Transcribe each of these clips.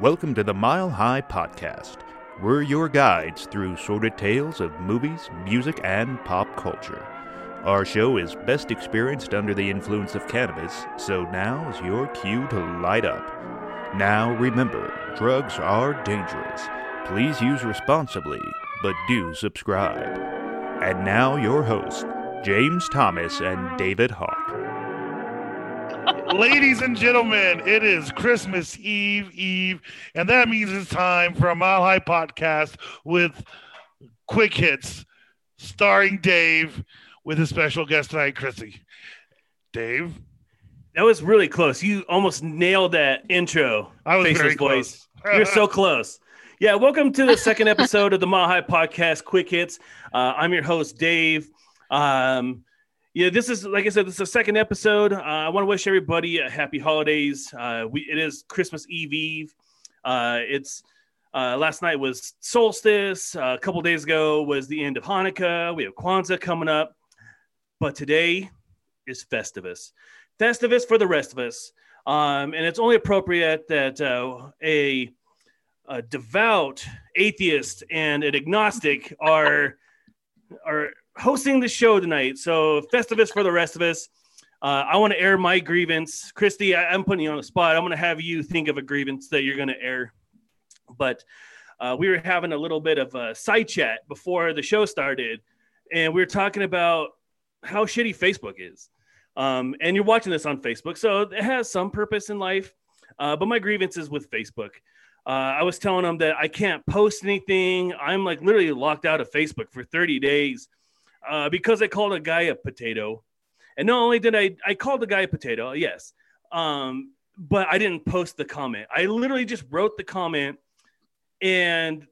Welcome to the Mile High Podcast. We're your guides through sordid tales of movies, music, and pop culture. Our show is best experienced under the influence of cannabis, so now is your cue to light up. Now remember, drugs are dangerous. Please use responsibly, but do subscribe. And now your hosts, James Thomas and David Hawk. Ladies and gentlemen, it is Christmas Eve Eve, and that means it's time for a Mile High podcast with quick hits, starring Dave with a special guest tonight, Chrissy. Dave, That was really close. You almost nailed that intro. I was very close. You're so close. Yeah, welcome to the second episode of the Mile High Podcast Quick Hits. Uh, I'm your host, Dave. Um, yeah, this is like I said, this is the second episode. Uh, I want to wish everybody a happy holidays. Uh, we it is Christmas Eve Eve. Uh, it's uh, last night was solstice. Uh, a couple days ago was the end of Hanukkah. We have Kwanzaa coming up, but today is Festivus. Festivus for the rest of us, um, and it's only appropriate that uh, a, a devout atheist and an agnostic are are hosting the show tonight. So Festivus for the rest of us. Uh, I want to air my grievance, Christy. I, I'm putting you on the spot. I'm going to have you think of a grievance that you're going to air. But uh, we were having a little bit of a side chat before the show started, and we were talking about how shitty Facebook is. Um, and you're watching this on Facebook, so it has some purpose in life. Uh, but my grievance is with Facebook. Uh, I was telling them that I can't post anything. I'm like literally locked out of Facebook for 30 days uh, because I called a guy a potato. And not only did I, I called the guy a potato, yes, um, but I didn't post the comment. I literally just wrote the comment and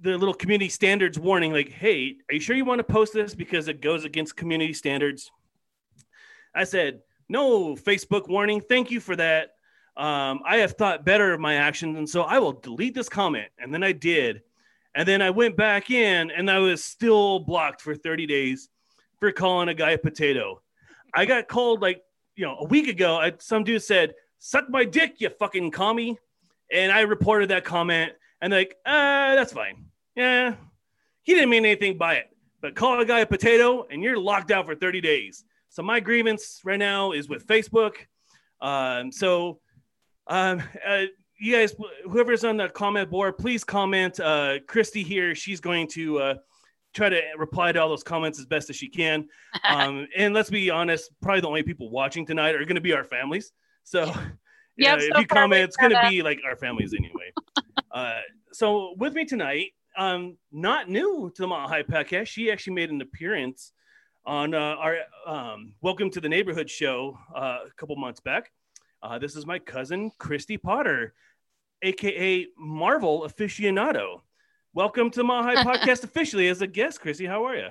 the little community standards warning like, hey, are you sure you want to post this because it goes against community standards? I said, no, Facebook warning. Thank you for that. Um, I have thought better of my actions, and so I will delete this comment. And then I did. And then I went back in, and I was still blocked for 30 days for calling a guy a potato. I got called like, you know, a week ago. I, some dude said, suck my dick, you fucking commie. And I reported that comment, and like, uh, that's fine. Yeah, he didn't mean anything by it. But call a guy a potato, and you're locked out for 30 days. So my grievance right now is with Facebook. Um, so um, uh, you guys, whoever's on the comment board, please comment. Uh, Christy here, she's going to uh, try to reply to all those comments as best as she can. Um, and let's be honest, probably the only people watching tonight are going to be our families. So, yeah, so if you comment, it's going to be like our families anyway. uh, so, with me tonight, um, not new to the Mile High podcast, she actually made an appearance on uh, our um, Welcome to the Neighborhood show uh, a couple months back. Uh, this is my cousin Christy Potter, aka Marvel aficionado. Welcome to High podcast officially as a guest, Christy. How are you?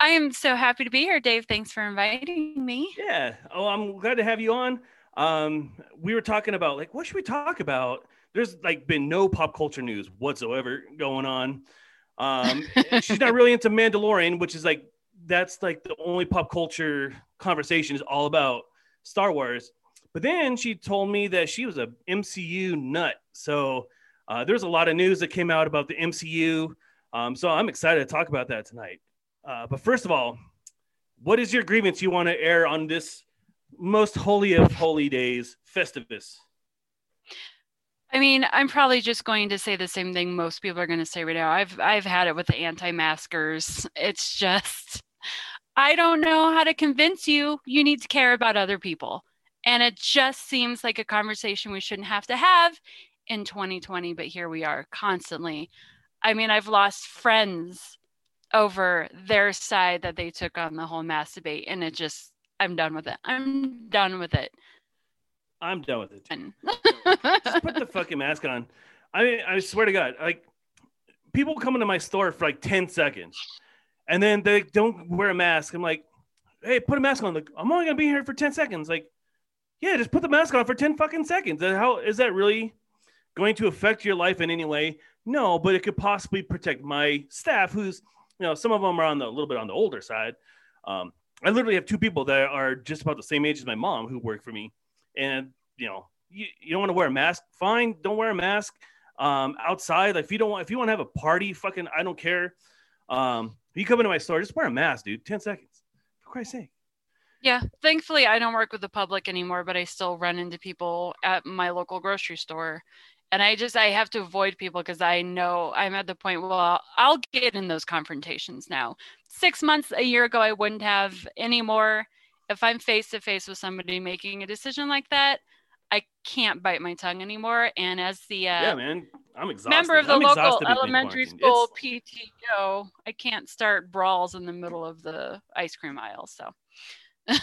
I am so happy to be here, Dave. Thanks for inviting me. Yeah. Oh, I'm glad to have you on. Um, we were talking about like what should we talk about? There's like been no pop culture news whatsoever going on. Um, she's not really into Mandalorian, which is like that's like the only pop culture conversation is all about Star Wars. But then she told me that she was a MCU nut. So uh, there's a lot of news that came out about the MCU. Um, so I'm excited to talk about that tonight. Uh, but first of all, what is your grievance you want to air on this most holy of holy days, Festivus? I mean, I'm probably just going to say the same thing most people are going to say right now. I've I've had it with the anti-maskers. It's just I don't know how to convince you you need to care about other people. And it just seems like a conversation we shouldn't have to have in 2020, but here we are constantly. I mean, I've lost friends over their side that they took on the whole mask debate and it just I'm done with it. I'm done with it. I'm done with it. Just put the fucking mask on. I mean, I swear to God, like people come into my store for like 10 seconds and then they don't wear a mask. I'm like, hey, put a mask on. Like, I'm only gonna be here for 10 seconds. Like, yeah, just put the mask on for 10 fucking seconds. How is that really going to affect your life in any way? No, but it could possibly protect my staff, who's, you know, some of them are on the a little bit on the older side. Um, I literally have two people that are just about the same age as my mom who work for me. And, you know, you, you don't want to wear a mask, fine, don't wear a mask. Um, outside, like if you don't want, if you want to have a party, fucking, I don't care. Um, if you come into my store, just wear a mask, dude. Ten seconds, for Christ's sake. Yeah, thankfully I don't work with the public anymore, but I still run into people at my local grocery store. And I just I have to avoid people because I know I'm at the point well I'll, get in those confrontations now. 6 months a year ago I wouldn't have anymore. If I'm face to face with somebody making a decision like that, I can't bite my tongue anymore. And as the uh, yeah, man, I'm exhausted. member of the I'm local elementary school It's- PTO, I can't start brawls in the middle of the ice cream aisle. So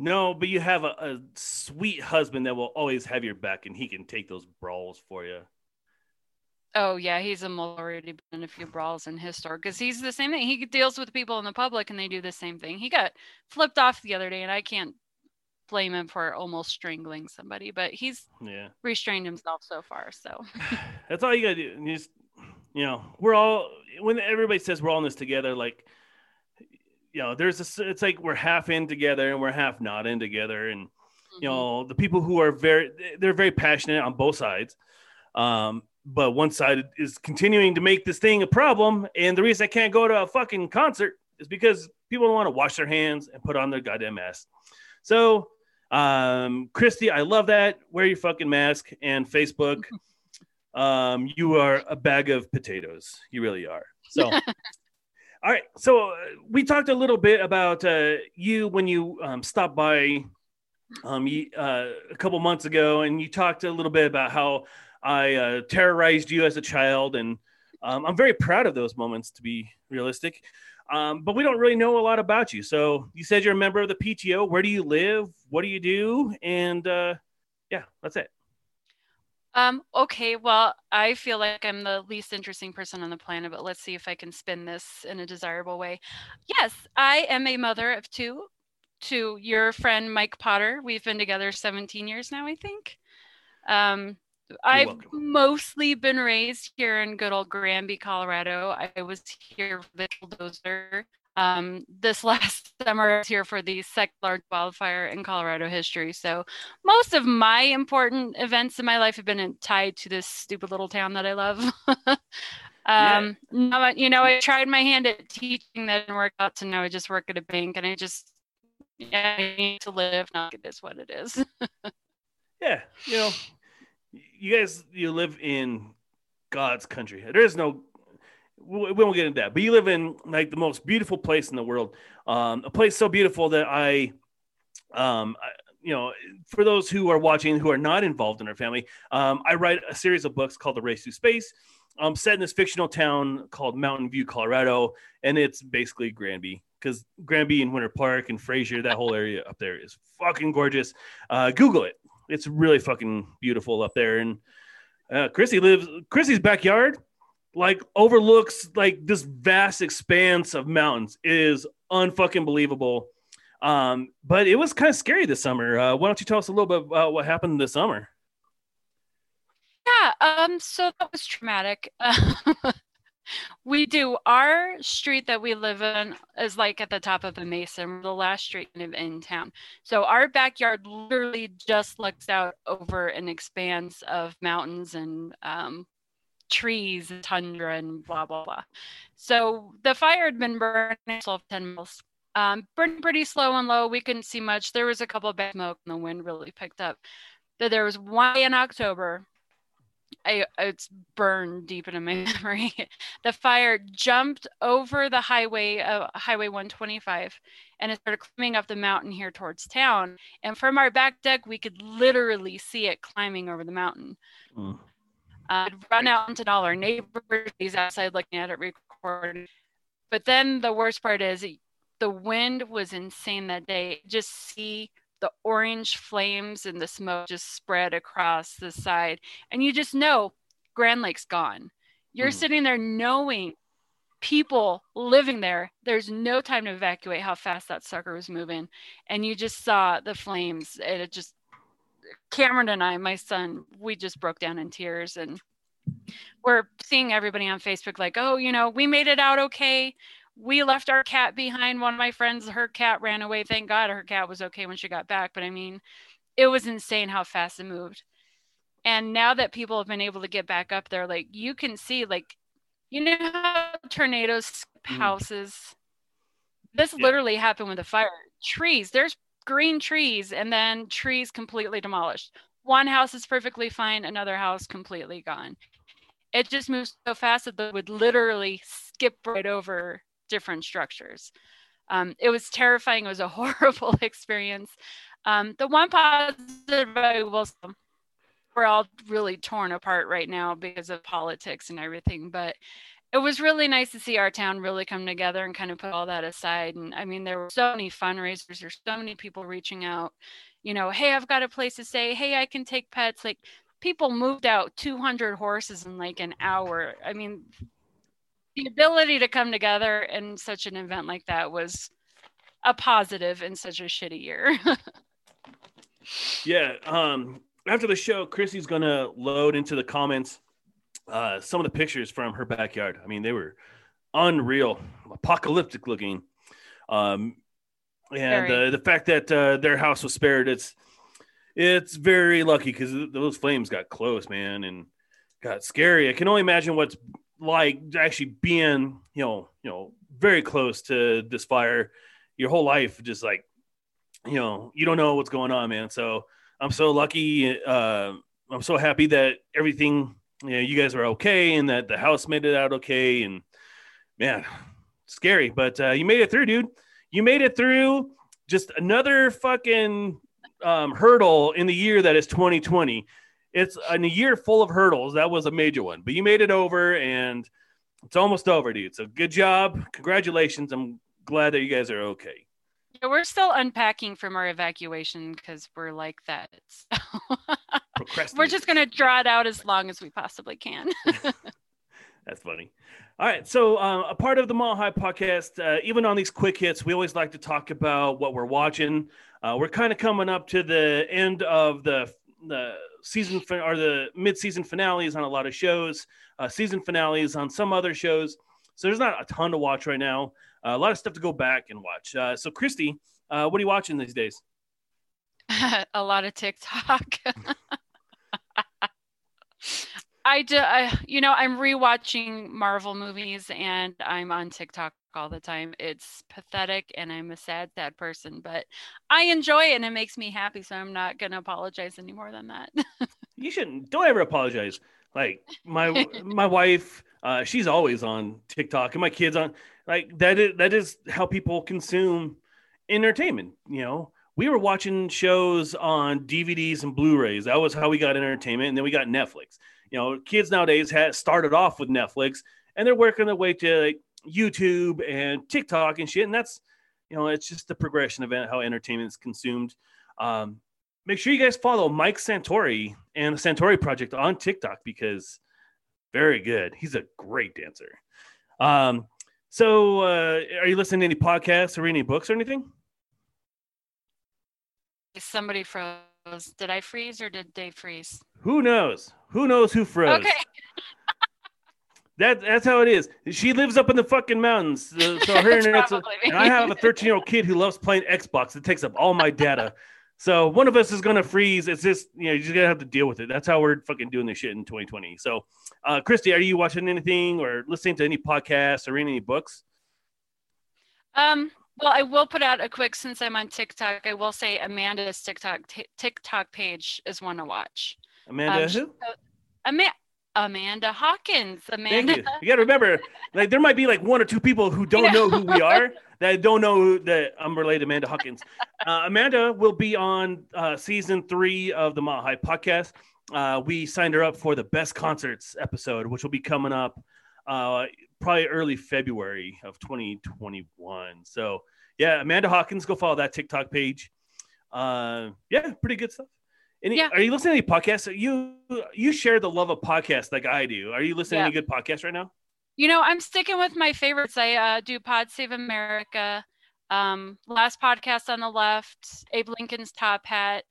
no, but you have a, a sweet husband that will always have your back, and he can take those brawls for you. Oh yeah, he's a already been in a few brawls in his store because he's the same thing. He deals with people in the public and they do the same thing. He got flipped off the other day, and I can't blame him for almost strangling somebody, but he's Yeah. restrained himself so far. So That's all you gotta do. You just, you know, we're all when everybody says we're all in this together, like, you know, there's this. It's like we're half in together and we're half not in together, and you know, the people who are very, they're very passionate on both sides. Um, but one side is continuing to make this thing a problem, and the reason I can't go to a fucking concert is because people don't want to wash their hands and put on their goddamn mask. So, um, Christy, I love that. Wear your fucking mask and Facebook um, you are a bag of potatoes. You really are. So, all right. So uh, we talked a little bit about uh, you when you um, stopped by um, you, uh, a couple months ago, and you talked a little bit about how I uh, terrorized you as a child, and um, I'm very proud of those moments. To be realistic. Um, but we don't really know a lot about you. So you said you're a member of the PTO. Where do you live? What do you do? And uh, yeah, that's it. Um, okay, well, I feel like I'm the least interesting person on the planet, but let's see if I can spin this in a desirable way. Yes, I am a mother of two to your friend Mike Potter. We've been together 17 years now, I think. Um, I've welcome. mostly been raised here in good old Granby, Colorado. I was here with the bulldozer. Um, this last summer, I was here for the second large wildfire in Colorado history. So most of my important events in my life have been in- tied to this stupid little town that I love. um, now, you know, I tried my hand at teaching that didn't work out, so now I just work at a bank, and I just yeah, I need to live. Not it is what it is. yeah you know you guys you live in god's country there is no we won't get into that but you live in like the most beautiful place in the world um, a place so beautiful that i um I, you know for those who are watching who are not involved in our family um, i write a series of books called the race to space. Set in this fictional town called mountain view colorado and it's basically granby because granby and winter park and fraser that whole area up there is fucking gorgeous. Uh, google it. It's really fucking beautiful up there. And uh, Chrissy lives Chrissy's backyard, like overlooks like this vast expanse of mountains. Is unfucking believable. Um, but it was kind of scary this summer. Uh, why don't you tell us a little bit about what happened this summer? Yeah, um, so that was traumatic. we do our street that we live in is like at the top of a mesa, the last street in town. So our backyard literally just looks out over an expanse of mountains and um, trees tundra and blah blah blah. So the fire had been burning for 10 miles. Um, burning pretty slow and low. We couldn't see much. There was a couple of bad smoke, and the wind really picked up. But there was one in October I, it's burned deep into my memory. the fire jumped over the highway, uh, Highway 125, and it started climbing up the mountain here towards town. And from our back deck, we could literally see it climbing over the mountain. Mm. Uh, I'd run out into all our neighbors he's outside looking at it, recording. But then the worst part is the wind was insane that day. Just see the orange flames and the smoke just spread across the side. And you just know Grand Lake's gone. You're Mm. sitting there knowing people living there. There's no time to evacuate how fast that sucker was moving. And you just saw the flames. And it just, Cameron and I, my son, we just broke down in tears. And we're seeing everybody on Facebook like, oh, you know, we made it out okay we left our cat behind. One of my friends, her cat ran away. Thank God her cat was okay when she got back. But I mean, it was insane how fast it moved. And now that people have been able to get back up there, like you can see, like, you know how tornadoes skip Mhm. houses? This Yeah. literally happened with a fire. Trees, there's green trees, and then trees completely demolished. One house is perfectly fine, another house completely gone. It just moves so fast that they would literally skip right over different structures. Um, it was terrifying. It was a horrible experience. Um, the one positive I will we're all really torn apart right now because of politics and everything, but it was really nice to see our town really come together and kind of put all that aside. And I mean, there were so many fundraisers, there's so many people reaching out, you know, hey, I've got a place to stay. Hey, I can take pets. Like people moved out 200 horses in like an hour. I mean, the ability to come together in such an event like that was a positive in such a shitty year. Yeah. Um, after the show, Chrissy's gonna load into the comments uh, some of the pictures from her backyard. I mean, they were unreal, apocalyptic looking. Um, and uh, the fact that uh, their house was spared, it's it's very lucky because those flames got close, man, and got scary. I can only imagine what's like actually being, you know, you know, very close to this fire your whole life, just like you know, you don't know what's going on, man. So I'm so lucky. Uh, I'm so happy that everything, you know, you guys were okay and that the house made it out okay. And man, scary, but uh, you made it through, dude. You made it through. Just another fucking um, hurdle in the year that is 2020. It's in a year full of hurdles. That was a major one, but you made it over and it's almost over, dude. So good job. Congratulations. I'm glad that you guys are okay. Yeah, we're still unpacking from our evacuation because we're like that. So we're just going to draw it out as long as we possibly can. That's funny. All right. So, uh, a part of the Mile High podcast, uh, even on these quick hits, we always like to talk about what we're watching. Uh, we're kind of coming up to the end of the the season fin- or the mid season finales on a lot of shows, uh, season finales on some other shows. So, there's not a ton to watch right now. Uh, a lot of stuff to go back and watch. Uh, so, Christy, uh, what are you watching these days? a lot of TikTok. I do, I, you know, I'm rewatching Marvel movies and I'm on TikTok all the time. It's pathetic and I'm a sad, sad person, but I enjoy it and it makes me happy. So I'm not going to apologize any more than that. you shouldn't don't ever apologize like my my wife uh she's always on tiktok and my kids on like that is that is how people consume entertainment you know we were watching shows on dvds and blu-rays that was how we got entertainment and then we got netflix you know kids nowadays had started off with netflix and they're working their way to like youtube and tiktok and shit and that's you know it's just the progression of how entertainment is consumed um make sure you guys follow Mike Santori and the Santori Project on TikTok because very good. He's a great dancer. Um, so uh, are you listening to any podcasts or any books or anything? Somebody froze. Did I freeze or did they freeze? Who knows? Who knows who froze? Okay. That that's how it is. She lives up in the fucking mountains. So, so her internet's and I have a 13 year old kid who loves playing Xbox. It takes up all my data. So one of us is gonna freeze. It's just you know you just gotta have to deal with it. That's how we're fucking doing this shit in 2020. So, uh, Christy, are you watching anything or listening to any podcasts or reading any books? Um, well, I will put out a quick since I'm on TikTok. I will say Amanda's TikTok t- TikTok page is one to watch. Amanda, Um, who? Ama- Amanda Hawkins. Amanda. Thank you. You got to remember, like there might be like one or two people who don't know. know who we are that don't know that I'm related to Amanda Hawkins. Uh, Amanda will be on uh, season three of the Mile High podcast. Uh, we signed her up for the best concerts episode, which will be coming up uh, probably early February of 2021. So yeah, Amanda Hawkins, go follow that TikTok page. Uh, yeah, pretty good stuff. Any, Yeah. Are you listening to any podcasts? You you share the love of podcasts like I do. Are you listening Yeah. to any good podcasts right now? You know, I'm sticking with my favorites. I uh, do Pod Save America, um, Last Podcast on the Left, Abe Lincoln's Top Hat.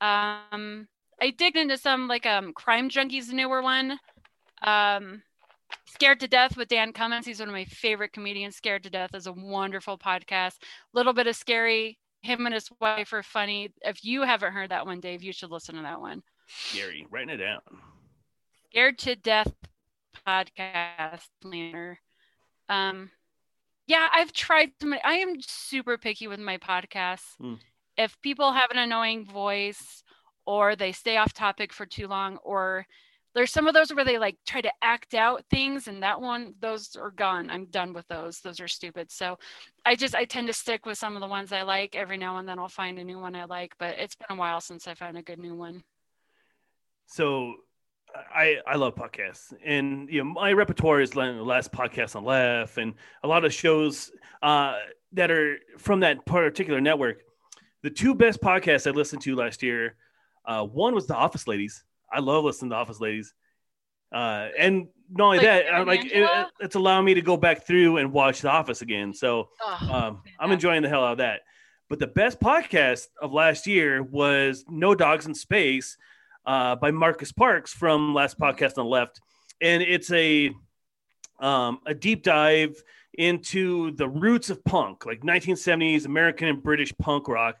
Um, I digged into some like um, Crime Junkies newer one. Um, Scared to Death with Dan Cummins. He's one of my favorite comedians. Scared to Death is a wonderful podcast. A little bit of scary him and his wife are funny. If you haven't heard that one, Dave, you should listen to that one. Gary, writing it down. Scared to Death podcast planner. Um, yeah, I've tried so many. I am super picky with my podcasts. Hmm. If people have an annoying voice or they stay off topic for too long or there's some of those where they like try to act out things and that one those are gone. I'm done with those. Those are stupid. So i just i tend to stick with some of the ones i like every now and then i'll find a new one i like but it's been a while since i found a good new one. So I I love podcasts, and you know my repertoire is like the last podcast on left, and a lot of shows uh, that are from that particular network. The two best podcasts I listened to last year, uh, one was The Office Ladies. I love listening to Office Ladies, uh, and not only Like that, I'm like it, it's allowing me to go back through and watch The Office again. So oh, um, I'm enjoying the hell out of that. But the best podcast of last year was No Dogs in Space uh, by Marcus Parks from Last Podcast on the Left, and it's a um, a deep dive into the roots of punk, like 1970s American and British punk rock.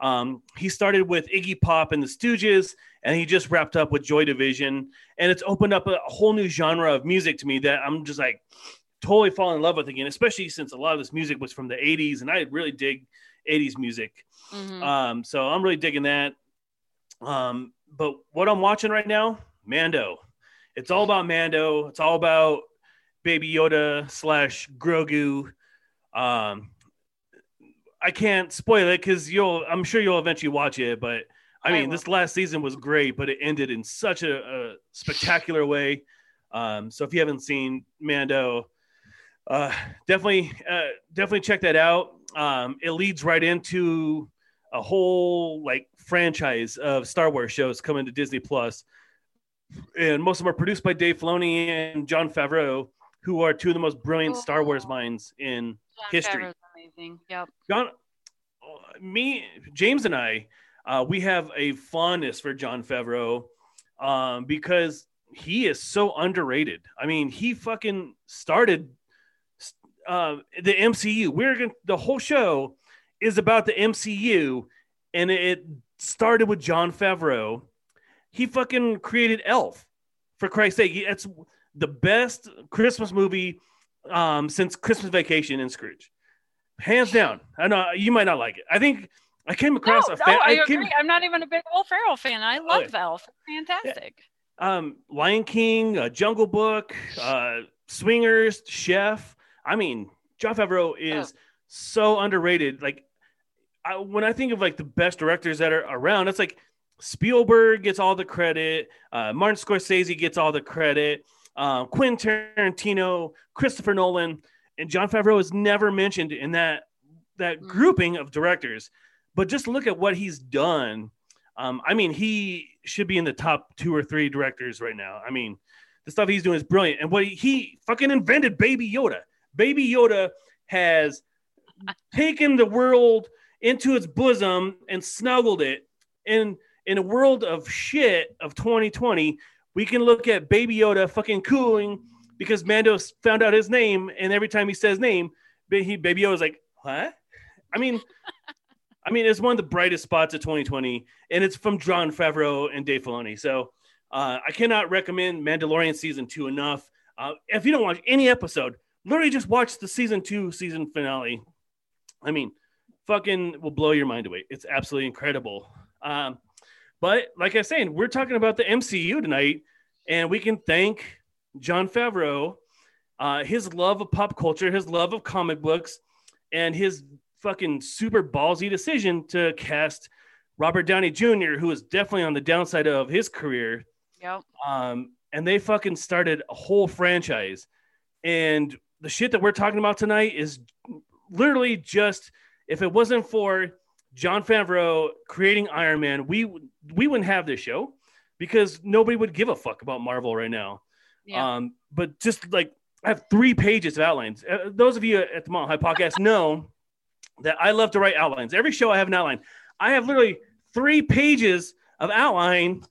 Um, he started with Iggy Pop and the Stooges, and he just wrapped up with Joy Division, and it's opened up a whole new genre of music to me that I'm just like totally falling in love with again, especially since a lot of this music was from the 80s, and I really dig 80s music. Mhm. Um, so I'm really digging that. Um, but what I'm watching right now, Mando. It's all about Mando. It's all about Baby Yoda slash Grogu. Um, I can't spoil it because you'll. I'm sure you'll eventually watch it. But I I mean, will. this last season was great, but it ended in such a, a spectacular way. Um, so if you haven't seen Mando, uh, definitely, uh, definitely check that out. Um, it leads right into a whole like franchise of Star Wars shows coming to Disney Plus, and most of them are produced by Dave Filoni and Jon Favreau, who are two of the most brilliant Star Wars Oh. minds in Jon history. Favreau's amazing yep John, me, James, and I, uh, we have a fondness for Jon Favreau um, because he is so underrated. I mean, he fucking started uh, the MCU. We're gonna, the whole show is about the MCU, and it started with Jon Favreau. He fucking created Elf, for Christ's sake. It's the best Christmas movie um, since Christmas Vacation and Scrooge hands down. I know you might not like it. I think I came across no, a fan. I, came- agree. I'm not even a big Will Ferrell fan. I love yeah. Elf. Fantastic. um, Lion King, uh, Jungle Book, uh, Swingers, Chef. I mean, Jon Favreau is so underrated. Like, I, when I think of like the best directors that are around, it's like Spielberg gets all the credit, uh, Martin Scorsese gets all the credit, um, Quentin Tarantino, Christopher Nolan, and Jon Favreau is never mentioned in that that Mm. grouping of directors. But just look at what he's done. Um, I mean, he should be in the top two or three directors right now. I mean, the stuff he's doing is brilliant. And what he, he fucking invented Baby Yoda. Baby Yoda has taken the world into its bosom and snuggled it. And in a world of shit of 2020, we can look at Baby Yoda fucking cooling because Mando found out his name, and every time he says name, he Baby Yoda's like, what? I mean, I mean, it's one of the brightest spots of 2020, and it's from Jon Favreau and Dave Filoni. So uh, I cannot recommend Mandalorian season two enough. Uh, if you don't watch any episode, literally just watch the season two season finale. I mean, fucking will blow your mind away. It's absolutely incredible. Um, but like I was saying, we're talking about the MCU tonight, and we can thank Jon Favreau, uh, his love of pop culture, his love of comic books, and his fucking super ballsy decision to cast Robert Downey Jr., who is definitely on the downside of his career. Yep. Um, and they fucking started a whole franchise. And the shit that we're talking about tonight is literally just if it wasn't for Jon Favreau creating Iron Man, we we wouldn't have this show because nobody would give a fuck about Marvel right now. Yeah. Um, but just like I have three pages of outlines. Uh, those of you at the Mile High Podcast know that I love to write outlines. Every show I have an outline. I have literally three pages of outline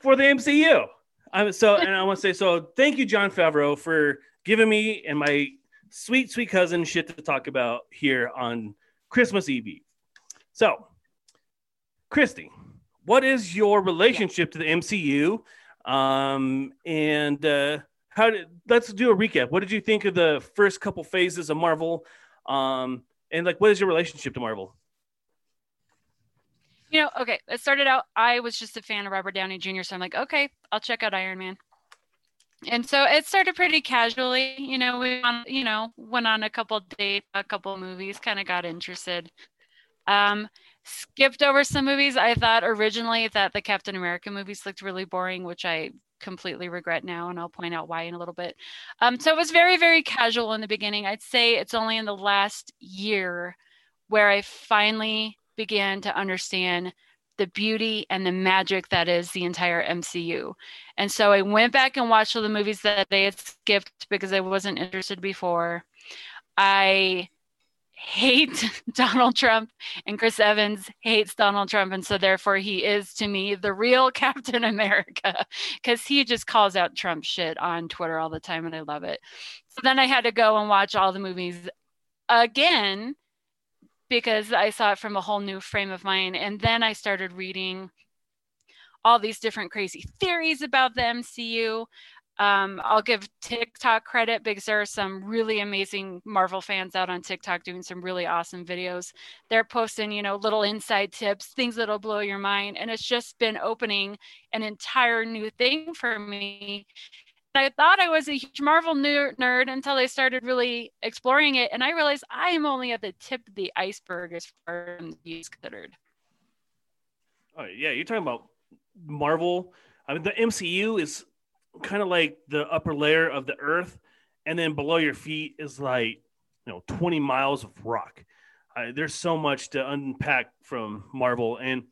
for the MCU. I'm so, and I want to say so. Thank you, Jon Favreau, for giving me and my sweet, sweet cousin shit to talk about here on Christmas Eve. So, Christy, what is your relationship to the MCU? Um, and uh, how did let's do a recap. What did you think of the first couple phases of Marvel? Um, and like, what is your relationship to Marvel? You know, okay, it started out, I was just a fan of Robert Downey Jr., so I'm like, okay, I'll check out Iron Man. And so it started pretty casually. You know, we you know went on a couple dates, a couple movies, kind of got interested. Um, skipped over some movies. I thought originally that the Captain America movies looked really boring, which I completely regret now, and I'll point out why in a little bit. Um, so it was very, very casual in the beginning. I'd say it's only in the last year where I finally began to understand the beauty and the magic that is the entire MCU. And so I went back and watched all the movies that I had skipped because I wasn't interested before. I hate Donald Trump and Chris Evans hates Donald Trump and so therefore he is to me the real Captain America cuz he just calls out Trump shit on Twitter all the time and I love it. So then I had to go and watch all the movies again because I saw it from a whole new frame of mind. And then I started reading all these different crazy theories about the MCU. Um, I'll give TikTok credit because there are some really amazing Marvel fans out on TikTok doing some really awesome videos. They're posting, you know, little inside tips, things that'll blow your mind. And it's just been opening an entire new thing for me. I thought I was a huge Marvel nerd until I started really exploring it, and I realized I am only at the tip of the iceberg as far as use considered. Oh yeah, you're talking about Marvel. I mean, the MCU is kind of like the upper layer of the Earth, and then below your feet is like you know 20 miles of rock. Uh, there's so much to unpack from Marvel, and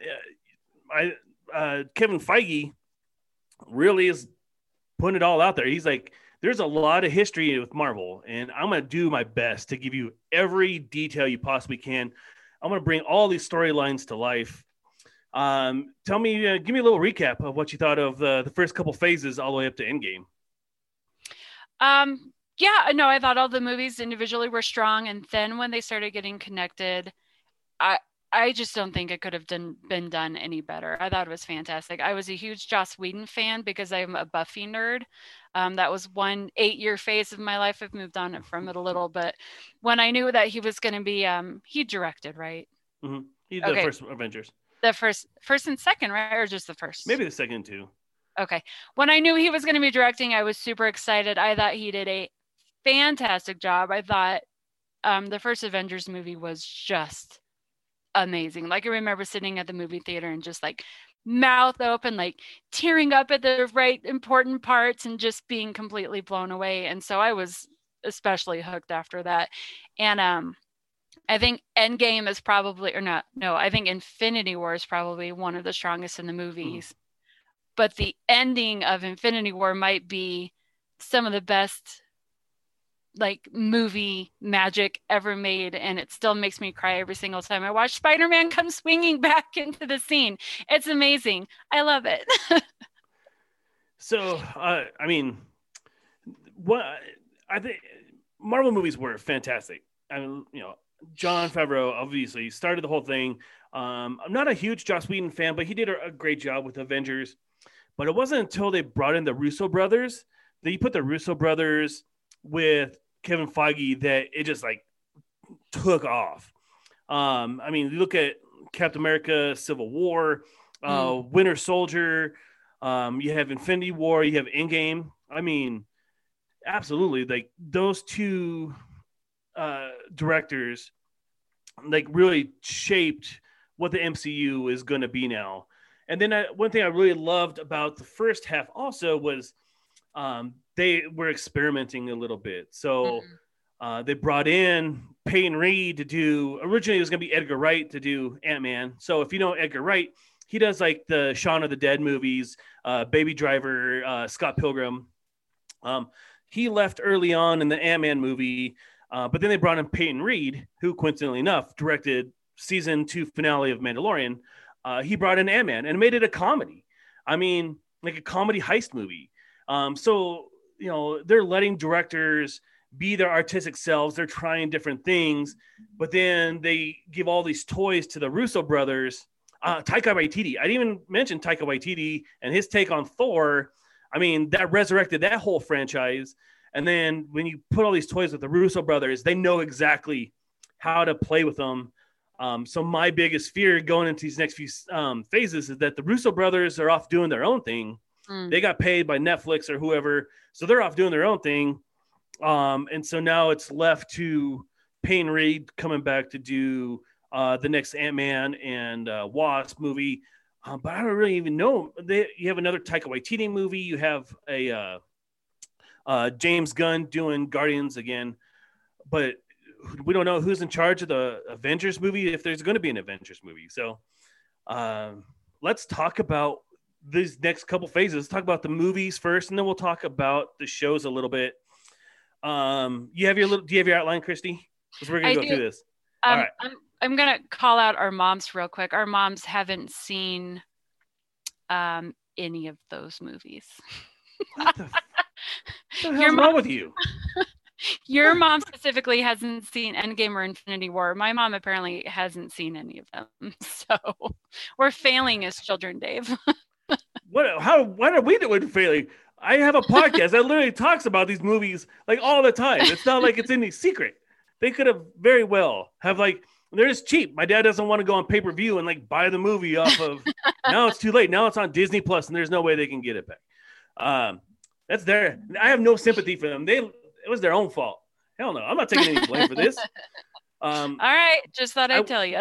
uh, I uh, Kevin Feige really is putting it all out there. He's like, there's a lot of history with Marvel, and I'm going to do my best to give you every detail you possibly can. I'm going to bring all these storylines to life. Um, tell me, uh, give me a little recap of what you thought of the, the first couple phases all the way up to Endgame. Um, yeah, no, I thought all the movies individually were strong, and then when they started getting connected, I I just don't think it could have done, been done any better. I thought it was fantastic. I was a huge Joss Whedon fan because I'm a Buffy nerd. Um, that was one eight year phase of my life. I've moved on from it a little, but when I knew that he was going to be, um, he directed, right? Mm-hmm. He did okay. the first Avengers. The first, first and second, right? Or just the first? Maybe the second too. Okay. When I knew he was going to be directing, I was super excited. I thought he did a fantastic job. I thought um, the first Avengers movie was just amazing. Like I remember sitting at the movie theater and just like mouth open, like tearing up at the right important parts and just being completely blown away. And so I was especially hooked after that. And um I think Endgame is probably or not, no, I think Infinity War is probably one of the strongest in the hmm. movies. Mm. But the ending of Infinity War might be some of the best like movie magic ever made and it still makes me cry every single time i watch spider-man come swinging back into the scene it's amazing i love it so uh, i mean what i think marvel movies were fantastic i mean you know jon favreau obviously started the whole thing um, i'm not a huge joss whedon fan but he did a, a great job with avengers but it wasn't until they brought in the russo brothers that you put the russo brothers with Kevin Feige that it just like took off. Um, I mean, look at Captain America: Civil War, uh, mm. Winter Soldier. Um, you have Infinity War. You have Endgame. I mean, absolutely, like those two uh, directors, like really shaped what the MCU is going to be now. And then I, one thing I really loved about the first half also was um, they were experimenting a little bit. So mm-hmm. uh, they brought in Peyton Reed to do. Originally, it was going to be Edgar Wright to do Ant Man. So if you know Edgar Wright, he does like the Shaun of the Dead movies, uh, Baby Driver, uh, Scott Pilgrim. Um, he left early on in the Ant Man movie, uh, but then they brought in Peyton Reed, who coincidentally enough directed season two finale of Mandalorian. Uh, he brought in Ant Man and made it a comedy. I mean, like a comedy heist movie. Um, so you know they're letting directors be their artistic selves. They're trying different things, but then they give all these toys to the Russo brothers. Uh, Taika Waititi. I didn't even mention Taika Waititi and his take on Thor. I mean, that resurrected that whole franchise. And then when you put all these toys with the Russo brothers, they know exactly how to play with them. Um, so my biggest fear going into these next few um, phases is that the Russo brothers are off doing their own thing. Mm. They got paid by Netflix or whoever, so they're off doing their own thing. Um, and so now it's left to Peyton Reed coming back to do uh, the next Ant Man and uh, Wasp movie. Uh, but I don't really even know. They, you have another Taika Waititi movie. You have a uh, uh, James Gunn doing Guardians again, but we don't know who's in charge of the Avengers movie if there's going to be an Avengers movie. So um, let's talk about these next couple phases. Let's talk about the movies first, and then we'll talk about the shows a little bit. Um, you have your little. Do you have your outline, Christy? Because we're gonna go do. through this. Um, All right. I'm, I'm gonna call out our moms real quick. Our moms haven't seen um, any of those movies. What the, f- what the Your hell's mom- wrong with you? Your mom specifically hasn't seen Endgame or Infinity War. My mom apparently hasn't seen any of them. So we're failing as children, Dave. What? How? What are we doing failing? I have a podcast that literally talks about these movies like all the time. It's not like it's any secret. They could have very well have like they're just cheap. My dad doesn't want to go on pay per view and like buy the movie off of. now it's too late. Now it's on Disney Plus, and there's no way they can get it back. Um, that's their. I have no sympathy for them. They it was their own fault. Hell no, I'm not taking any blame for this. Um, All right, just thought I'd I- tell you.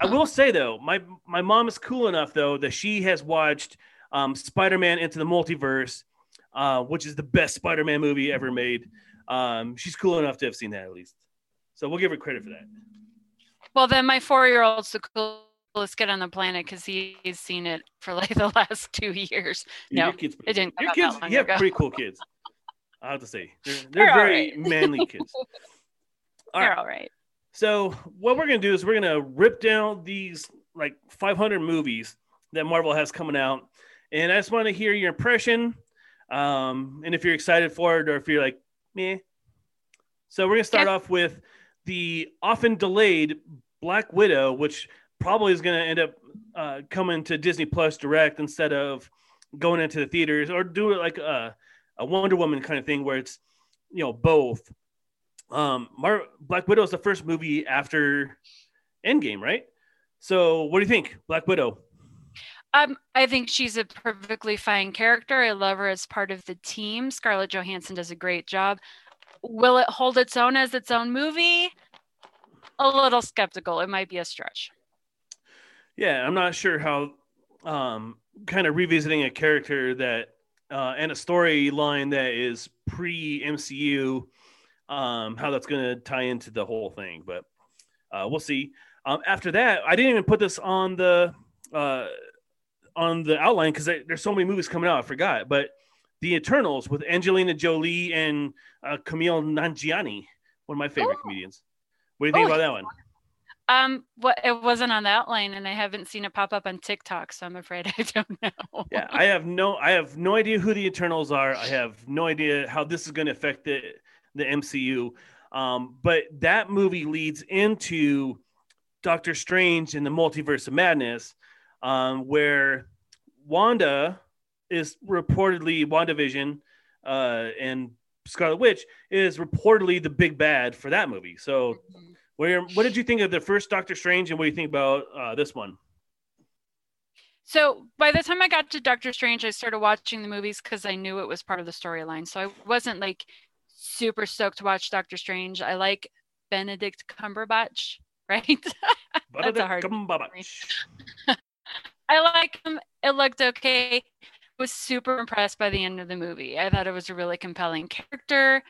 I will say though, my my mom is cool enough though that she has watched um, Spider-Man Into the Multiverse, uh, which is the best Spider-Man movie ever made. Um, she's cool enough to have seen that at least, so we'll give her credit for that. well, then my four-year-old's the coolest kid on the planet because he's seen it for like the last two years. Yeah, No, your kids, it didn't come Your kids, you have ago. pretty cool kids. I have to say, they're, they're They're very right. manly kids. All They're right. all right. So what we're gonna do is we're gonna rip down these like 500 movies that Marvel has coming out, and I just want to hear your impression, um, and if you're excited for it or if you're like, meh. So we're gonna start Yeah. off with the often delayed Black Widow, which probably is gonna end up uh, coming to Disney Plus direct instead of going into the theaters or do it like a, a Wonder Woman kind of thing where it's you know both um Mar- Black Widow is the first movie after Endgame, right? So what do you think, Black Widow? Um, I think she's a perfectly fine character. I love her as part of the team. Scarlett Johansson does a great job. Will it hold its own as its own movie? A little skeptical. It might be a stretch. Yeah, I'm not sure how um kind of revisiting a character that uh and a storyline that is pre MCU um how that's going to tie into the whole thing, but uh we'll see. Um after that, I didn't even put this on the uh on the outline cuz there's so many movies coming out, I forgot, but The Eternals with Angelina Jolie and uh, Kumail Nanjiani, one of my favorite Oh. comedians. What do you think Oh, about that one? Um, what it wasn't on the outline, and I haven't seen it pop up on TikTok, so I'm afraid I don't know. yeah i have no i have no idea who the eternals are. I have no idea how this is going to affect the the mcu um, but that movie leads into doctor strange in the multiverse of madness um, where wanda is reportedly wandavision uh, and scarlet witch is reportedly the big bad for that movie. So where what did you think of the first doctor strange and what do you think about uh, this one So by the time I got to Doctor Strange, I started watching the movies because I knew it was part of the storyline. So I wasn't like super stoked to watch Doctor Strange. I like Benedict Cumberbatch, right? That's a hard Cumberbatch. I like him. It looked okay. Was super impressed by the end of the movie. I thought it was a really compelling character.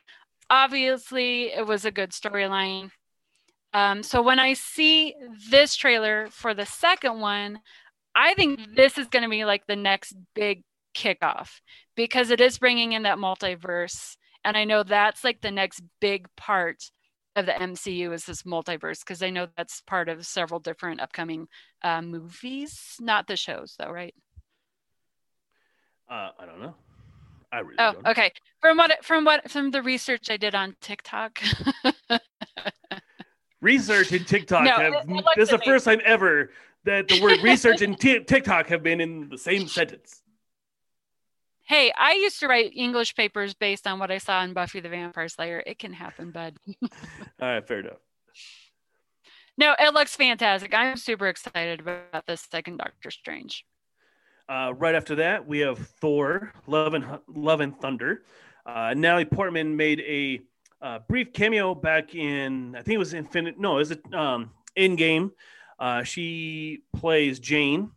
Obviously, it was a good storyline. Um, so when I see this trailer for the second one, I think this is going to be like the next big kickoff because it is bringing in that multiverse, and I know that's like the next big part of the MCU is this multiverse because I know that's part of several different upcoming uh, movies, not the shows though, right? Uh, I don't know. I really Oh, don't. okay. From what from what from the research I did on TikTok. Research and TikTok No, have. it- this is the first time ever that the word research and t- TikTok have been in the same sentence. hey, I used to write English papers based on what I saw in Buffy the Vampire Slayer. It can happen, bud. All right, fair enough. No, it looks fantastic. I'm super excited about this second Doctor Strange. Uh, right after that, we have Thor: Love and Love and Thunder. Uh, Natalie Portman made a uh, brief cameo back in, I think it was Infinite. No, is it um, Endgame? Uh, she plays Jane,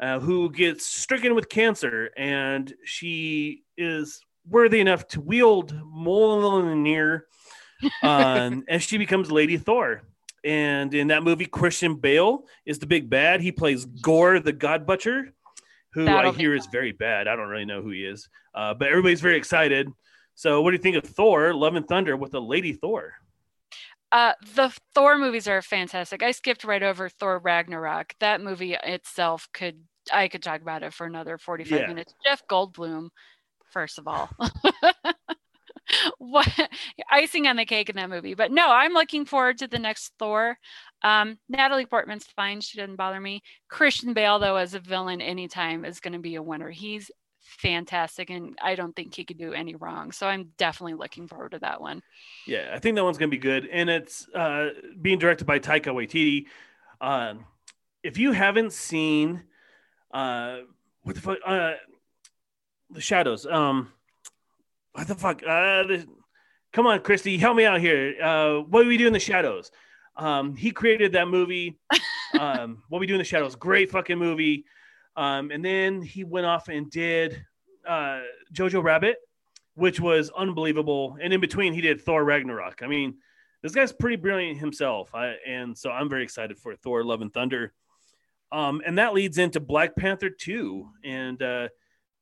uh, who gets stricken with cancer, and she is worthy enough to wield Mjolnir, um, and she becomes Lady Thor. And in that movie, Christian Bale is the big bad. He plays Gorr, the God Butcher, who That'll I hear is very bad. I don't really know who he is, uh, but everybody's very excited. So, what do you think of Thor: Love and Thunder with a Lady Thor? Uh, the Thor movies are fantastic. I skipped right over Thor Ragnarok. That movie itself could I could talk about it for another 45 Yeah. minutes. Jeff Goldblum, first of all. what icing on the cake in that movie. But no, I'm looking forward to the next Thor. Um, Natalie Portman's fine. She doesn't bother me. Christian Bale, though, as a villain anytime is going to be a winner. He's fantastic and I don't think he could do any wrong. So I'm definitely looking forward to that one. Yeah, I think that one's gonna be good, and it's uh, being directed by Taika Waititi. Um, if you haven't seen, uh, what the fuck, uh, the Shadows, um, what the fuck, uh, the, come on, Christy, help me out here. Uh, what do we do in the Shadows? Um, he created that movie. um, what we do in the Shadows, great fucking movie. Um, and then he went off and did uh, Jojo Rabbit which was unbelievable. And in between, he did Thor Ragnarok. I mean, this guy's pretty brilliant himself. I, and so I'm very excited for Thor Love and Thunder. Um, and that leads into Black Panther 2. And uh,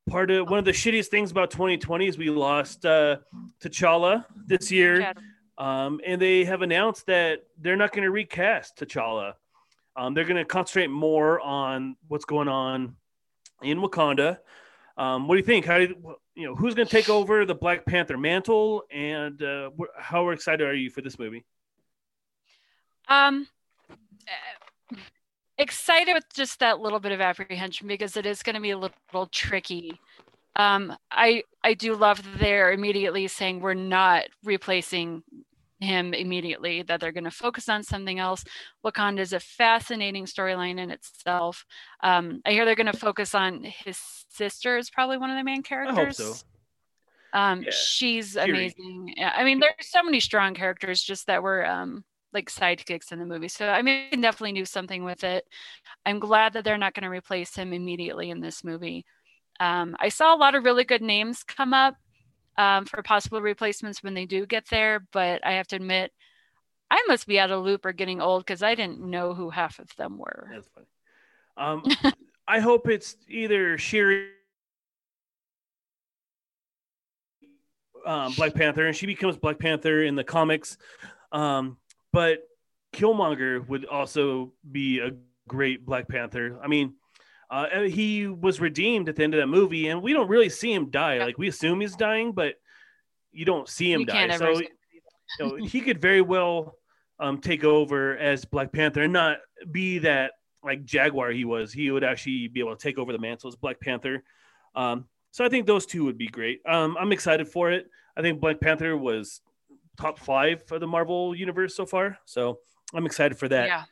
part of one of the shittiest things about 2020 is we lost uh, T'Challa this year. Um, and they have announced that they're not going to recast T'Challa. Um, they're going to concentrate more on what's going on in Wakanda. Um, what do you think? How do you, you know who's going to take over the Black Panther mantle, and uh, wh- how excited are you for this movie? Um, uh, excited with just that little bit of apprehension because it is going to be a little tricky. Um, I I do love they're immediately saying we're not replacing him immediately. That they're going to focus on something else. Wakanda is a fascinating storyline in itself. Um, I hear they're going to focus on his sister is probably one of the main characters. I hope so. Um, Yeah, she's amazing. Yeah, I mean, there's so many strong characters just that were um like sidekicks in the movie. So I mean, I definitely do something with it. I'm glad that they're not going to replace him immediately in this movie. Um, I saw a lot of really good names come up um, for possible replacements when they do get there, but I have to admit, I must be out of loop or getting old because I didn't know who half of them were. That's funny. Um, I hope it's either Shuri, um, Black Panther, and she becomes Black Panther in the comics. Um, but Killmonger would also be a great Black Panther. I mean, uh, he was redeemed at the end of that movie, and we don't really see him die. Like we assume he's dying, but you don't see him You die. So you know, he could very well um, take over as Black Panther and not be that like Jaguar he was. He would actually be able to take over the mantle as Black Panther. Um, so I think those two would be great. Um, I'm excited for it. I think Black Panther was top five for the Marvel universe so far. So I'm excited for that. Yeah.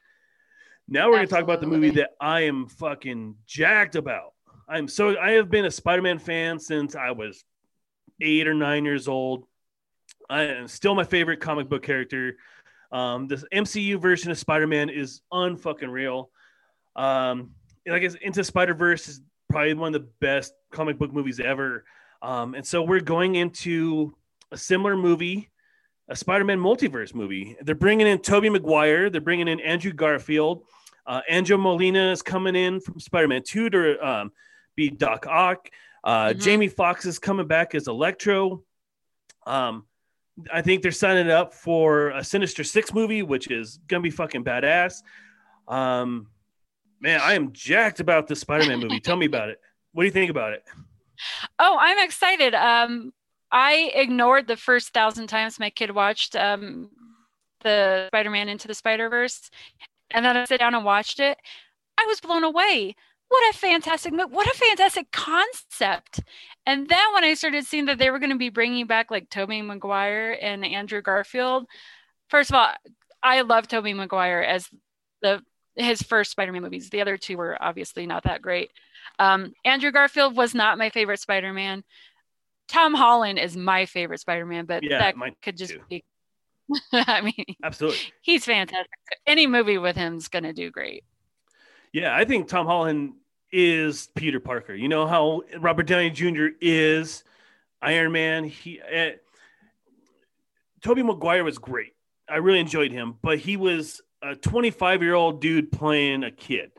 Now we're going to talk about the movie that I am fucking jacked about. I'm so I have been a Spider-Man fan since I was eight or nine years old. I am still my favorite comic book character. Um, this MCU version of Spider-Man is unfucking real. Um, like I said, Into Spider-Verse is probably one of the best comic book movies ever. Um, and so we're going into a similar movie, a Spider-Man multiverse movie. They're bringing in Tobey Maguire. They're bringing in Andrew Garfield. Uh, Angel Molina is coming in from Spider-Man 2 to um, be Doc Ock. Uh, Mhm. Jamie Foxx is coming back as Electro. Um, I think they're signing up for a Sinister Six movie, which is gonna be fucking badass. Um, man, I am jacked about the Spider-Man movie. Tell me about it. What do you think about it? Oh, I'm excited. Um, I ignored the first thousand times my kid watched um, the Spider-Man Into the Spider-Verse, and then I sat down and watched it. I was blown away. What a fantastic what a fantastic concept. And then when I started seeing that they were going to be bringing back like Tobey Maguire and Andrew Garfield, first of all, I love Tobey Maguire as the his first Spider-Man movies. The other two were obviously not that great. Um, Andrew Garfield was not my favorite Spider-Man. Tom Holland is my favorite Spider-Man, but Yeah, that could just too. be. I mean, Absolutely. he's fantastic. Any movie with him is going to do great. Yeah, I think Tom Holland is Peter Parker. You know how Robert Downey Jr. is Iron Man. He uh, Tobey Maguire was great. I really enjoyed him, but he was a 25 year old dude playing a kid.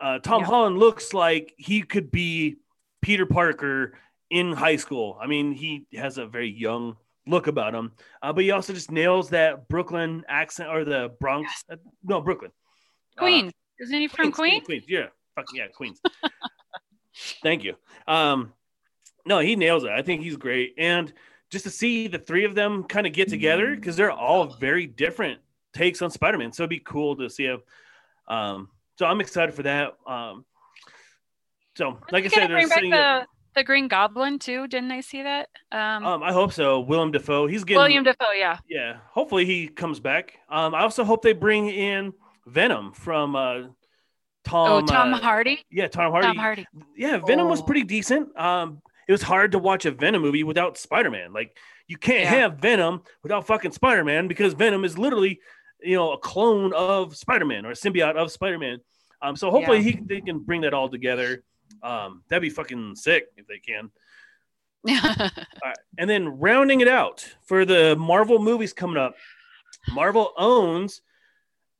Uh, Tom Yeah. Holland looks like he could be Peter Parker in high school. I mean, he has a very young look about him, uh, but he also just nails that Brooklyn accent or the Bronx. uh, no, Brooklyn. Uh, isn't he from Queens? Queens, yeah, fucking yeah, Queens. Thank you. Um, no, he nails it. I think he's great, and just to see the three of them kind of get together because they're all very different takes on Spider-Man, so it'd be cool to see him. Um, so I'm excited for that. Um, so like I said, they're bring back the, the Green Goblin too. Didn't I see that? Um, um, I hope so. Willem Dafoe, he's getting William Dafoe, yeah. yeah. Hopefully he comes back. Um, I also hope they bring in Venom from uh, Tom. oh, Tom uh, Hardy. yeah, Tom Hardy. Tom Hardy. yeah, Venom was Oh. pretty decent. Um, it was hard to watch a Venom movie without Spider Man. Like you can't Yeah. have Venom without fucking Spider Man because Venom is literally, you know, a clone of Spider Man or a symbiote of Spider Man. Um, so hopefully Yeah. he they can bring that all together. Um, that'd be fucking sick if they can. And then rounding it out for the Marvel movies coming up, Marvel owns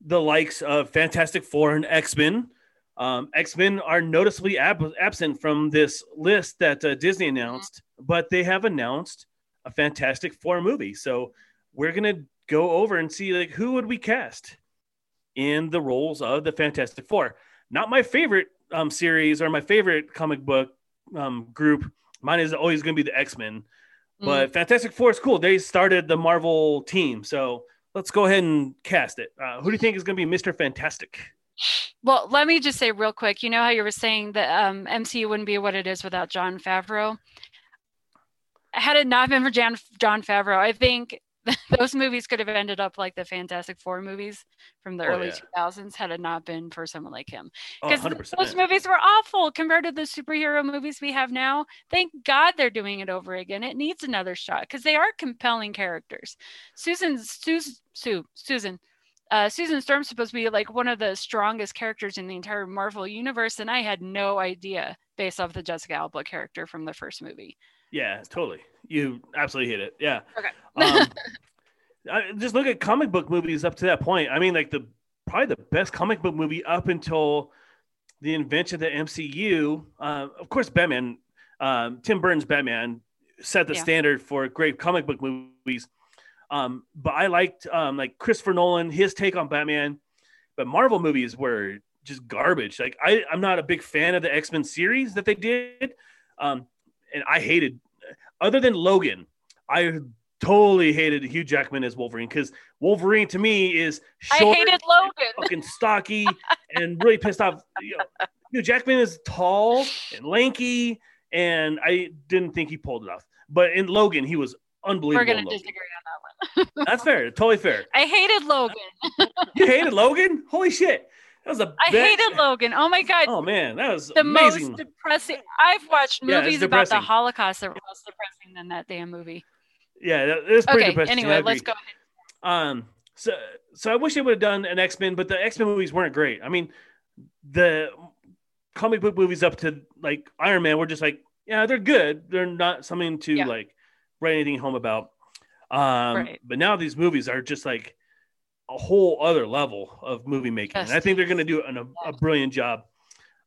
the likes of Fantastic Four and X Men. Um, X Men are noticeably ab- absent from this list that uh, Disney announced, but they have announced a Fantastic Four movie. So we're gonna go over and see like who would we cast in the roles of the Fantastic Four. Not my favorite um, series or my favorite comic book um, group. Mine is always going to be the X Men, but Fantastic Four is cool. They started the Marvel team, so let's go ahead and cast it. Uh, who do you think is going to be Mister Fantastic? Well, let me just say real quick. You know how you were saying that um, MCU wouldn't be what it is without Jon Favreau. Had it not been for Jon Jon Favreau, I think those movies could have ended up like the Fantastic Four movies from the Oh, early yeah. 2000s. Had it not been for someone like him, Oh, because 100%. those movies were awful compared to the superhero movies we have now. Thank God they're doing it over again. It needs another shot because they are compelling characters. Susan Sus, Sue Susan uh, Susan Storm's supposed to be like one of the strongest characters in the entire Marvel universe, and I had no idea based off the Jessica Alba character from the first movie. Yeah, totally. You absolutely hit it. Yeah. Okay. Um, I, just look at comic book movies up to that point. I mean, like the probably the best comic book movie up until the invention of the MCU. Uh, of course, Batman. Um, Tim Burton's Batman set the Yeah. standard for great comic book movies. Um, but I liked um, like Christopher Nolan, his take on Batman. But Marvel movies were just garbage. Like I, I'm not a big fan of the X Men series that they did, um, and I hated. Other than Logan, I totally hated Hugh Jackman as Wolverine because Wolverine to me is short, I hated Logan. fucking stocky, and really pissed off. You know, Hugh Jackman is tall and lanky, and I didn't think he pulled it off. But in Logan, he was unbelievable. We're gonna disagree on that one. That's fair, totally fair. I hated Logan. You hated Logan? Holy shit! That was the I hated Logan. Oh my god. Oh man, that was the amazing. most depressing. I've watched Yeah, movies about the. Holocaust that were less depressing than that damn movie. yeah, that- it was pretty Okay, depressing. Anyway, let's go ahead. Um, so so I wish they would have done an X Men, but the X Men movies weren't great. I mean, the comic book movies up to like Iron Man were just like, yeah, they're good. They're not something to Yeah. like write anything home about. Um, Right. but now these movies are just like a whole other level of movie making. And I think they're going to do an, a, a brilliant job.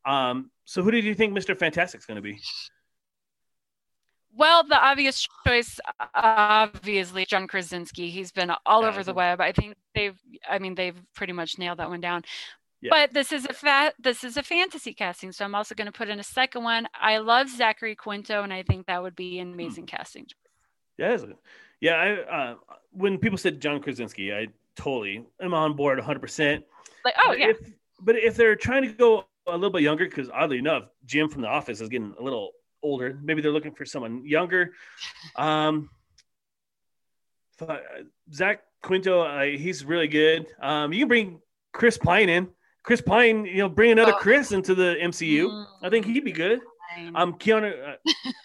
Um, so who do you think Mr. Fantastic's going to be? Well, the obvious choice, obviously, John Krasinski. He's been all Yeah, over the web. I think they've, I mean, they've pretty much nailed that one down. Yeah. But this is a this is a fantasy casting, so I'm also going to put in a second one. I love Zachary Quinto, and I think that would be Hmm. an amazing casting. Yeah, yeah. I uh, when people said John Krasinski, I totally am on board 100. percent Like, oh yeah, If, but if they're trying to go a little bit younger, because oddly enough, Jim from The Office is getting a little older. Maybe they're looking for someone younger. Um, Zach Quinto, uh, he's really good. Um, you can bring Chris Pine in. Chris Pine, you know, bring another Oh. Chris into the MCU. I think he'd be good. Um, Keanu, uh,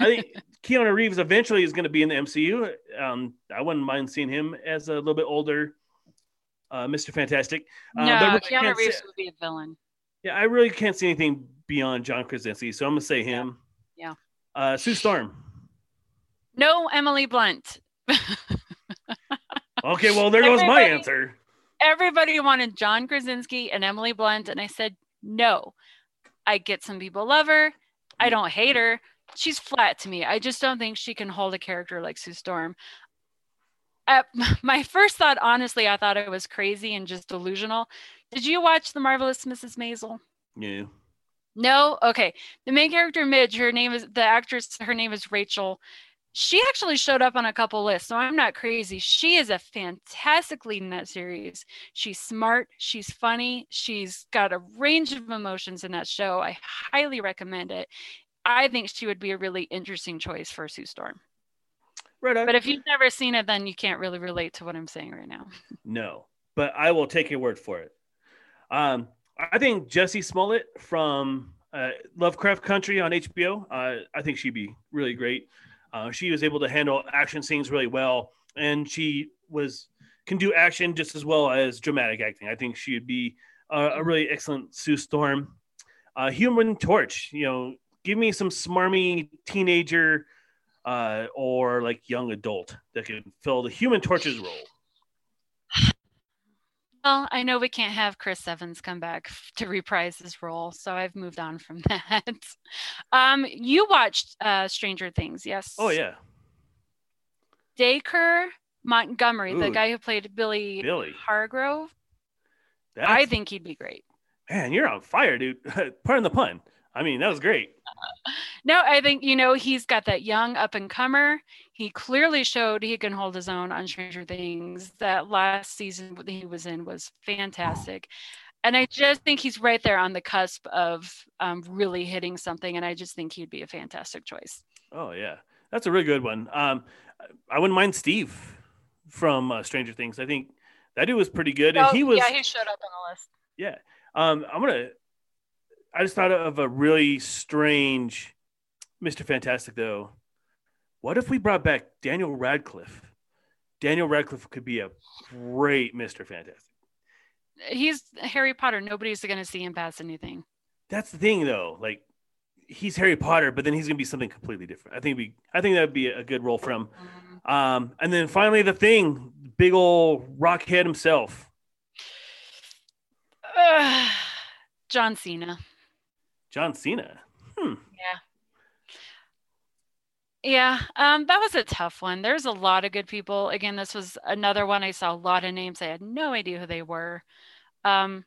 I think Keanu Reeves eventually is going to be in the MCU. Um, I wouldn't mind seeing him as a little bit older, uh, Mr. Fantastic. Uh, no, really Keanu Reeves would be a villain. yeah, I really can't see anything beyond John Krasinski, so I'm gonna say him. Yeah. Uh, Sue Storm. No, Emily Blunt. Okay, well there goes my answer. Everybody wanted John Krasinski and Emily Blunt, and I said no. I get some people love her. I don't hate her. She's flat to me. I just don't think she can hold a character like Sue Storm. Uh, my first thought, honestly, I thought it was crazy and just delusional. Did you watch The Marvelous Mrs. Maisel? Yeah. No? Okay. The main character, Midge, her name is the actress, her name is Rachel. She actually showed up on a couple lists, so I'm not crazy. She is a fantastic lead in that series. She's smart, she's funny, she's got a range of emotions in that show. I highly recommend it. I think she would be a really interesting choice for Sue Storm. Right on. But if you've never seen it, then you can't really relate to what I'm saying right now. no, but I will take your word for it. Um, I think Jesse Smollett from uh, Lovecraft Country on HBO. Uh, I think she'd be really great. Uh, she was able to handle action scenes really well, and she was can do action just as well as dramatic acting. I think she'd be a, a really excellent Sue Storm. Uh, Human Torch, you know, give me some smarmy teenager uh, or like young adult that can fill the Human Torch's role. Well, I know we can't have Chris Evans come back to reprise his role, so I've moved on from that. um, you watched uh, Stranger Things, yes? Oh yeah, Dacre Montgomery, the guy who played Billy Billy. Hargrove. That's, I think he'd be great. man, you're on fire, dude. Pardon the pun. I mean, that was great. No, I think you know he's got that young up and comer. He clearly showed he can hold his own on Stranger Things. That last season that he was in was fantastic, and I just think he's right there on the cusp of um, really hitting something. And I just think he'd be a fantastic choice. Oh yeah, that's a really good one. Um, I wouldn't mind Steve from uh, Stranger Things. I think that dude was pretty good, and Oh, he was yeah, he showed up on the list. Yeah. Um, I'm gonna. I just thought of a really strange Mr. Fantastic though. What if we brought back Daniel Radcliffe? Daniel Radcliffe could be a great Mr. Fantastic. He's Harry Potter. Nobody's going to see him pass anything. That's the thing though. Like he's Harry Potter, but then he's gonna be something completely different. I think we I think that'd be a good role for him. Um, and then finally the thing, big old rockhead himself, Ugh. John Cena. John Cena. Hmm. Yeah, um, that was a tough one. There's a lot of good people. Again, this was another one I saw a lot of names. I had no idea who they were. Um,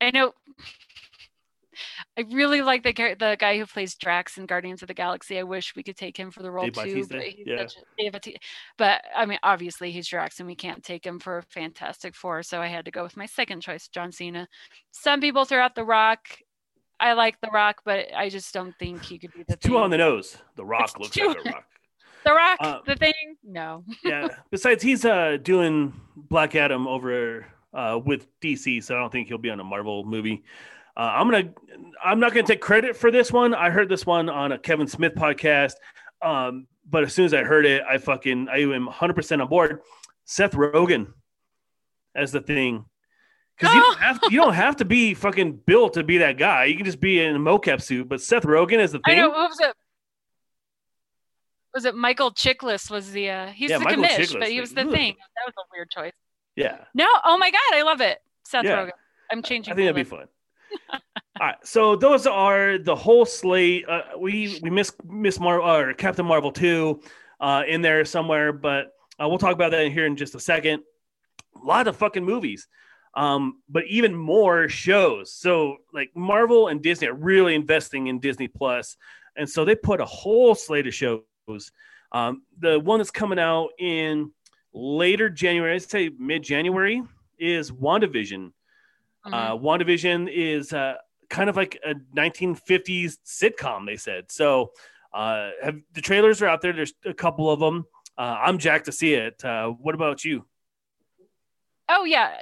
I know. I really like the the guy who plays Drax in Guardians of the Galaxy. I wish we could take him for the role Dave too. But, he's Yeah. such a- but I mean, obviously he's Drax, and we can't take him for Fantastic Four. So I had to go with my second choice, John Cena. Some people throw out The Rock. I like The Rock, but I just don't think he could be the too on the nose. The Rock It's looks like a rock. The Rock, Uh, the thing? No. yeah. Besides, he's uh doing Black Adam over uh with DC, so I don't think he'll be on a Marvel movie. Uh, I'm gonna, I'm not gonna take credit for this one. I heard this one on a Kevin Smith podcast, um, but as soon as I heard it, I fucking, I am 100 percent on board. Seth Rogen as the thing, because you don't have, you don't have to be fucking built to be that guy. You can just be in a mocap suit. But Seth Rogen is the I thing. know. What was it? Was it Michael Chiklis? Was the uh, he's Yeah, the Michael commish, Chiklis. but he was the Ugh. thing. That was a weird choice. Yeah. No, oh my god, I love it. Seth Yeah. Rogen. I'm changing. I think that'd be fun. All right, so those are the whole slate. Uh, we we miss Miss Marvel or Captain Marvel two uh, in there somewhere, but uh, we'll talk about that in here in just a second. A lot of fucking movies. Um, but even more shows. So like Marvel and Disney are really investing in Disney Plus, and so they put a whole slate of shows. Um, the one that's coming out in later January, I'd say mid January, is WandaVision. Mhm. Uh, WandaVision is uh, kind of like a 1950s sitcom, they said. So uh, have, the trailers are out there. There's a couple of them. Uh, I'm jacked to see it. Uh, what about you? Oh yeah,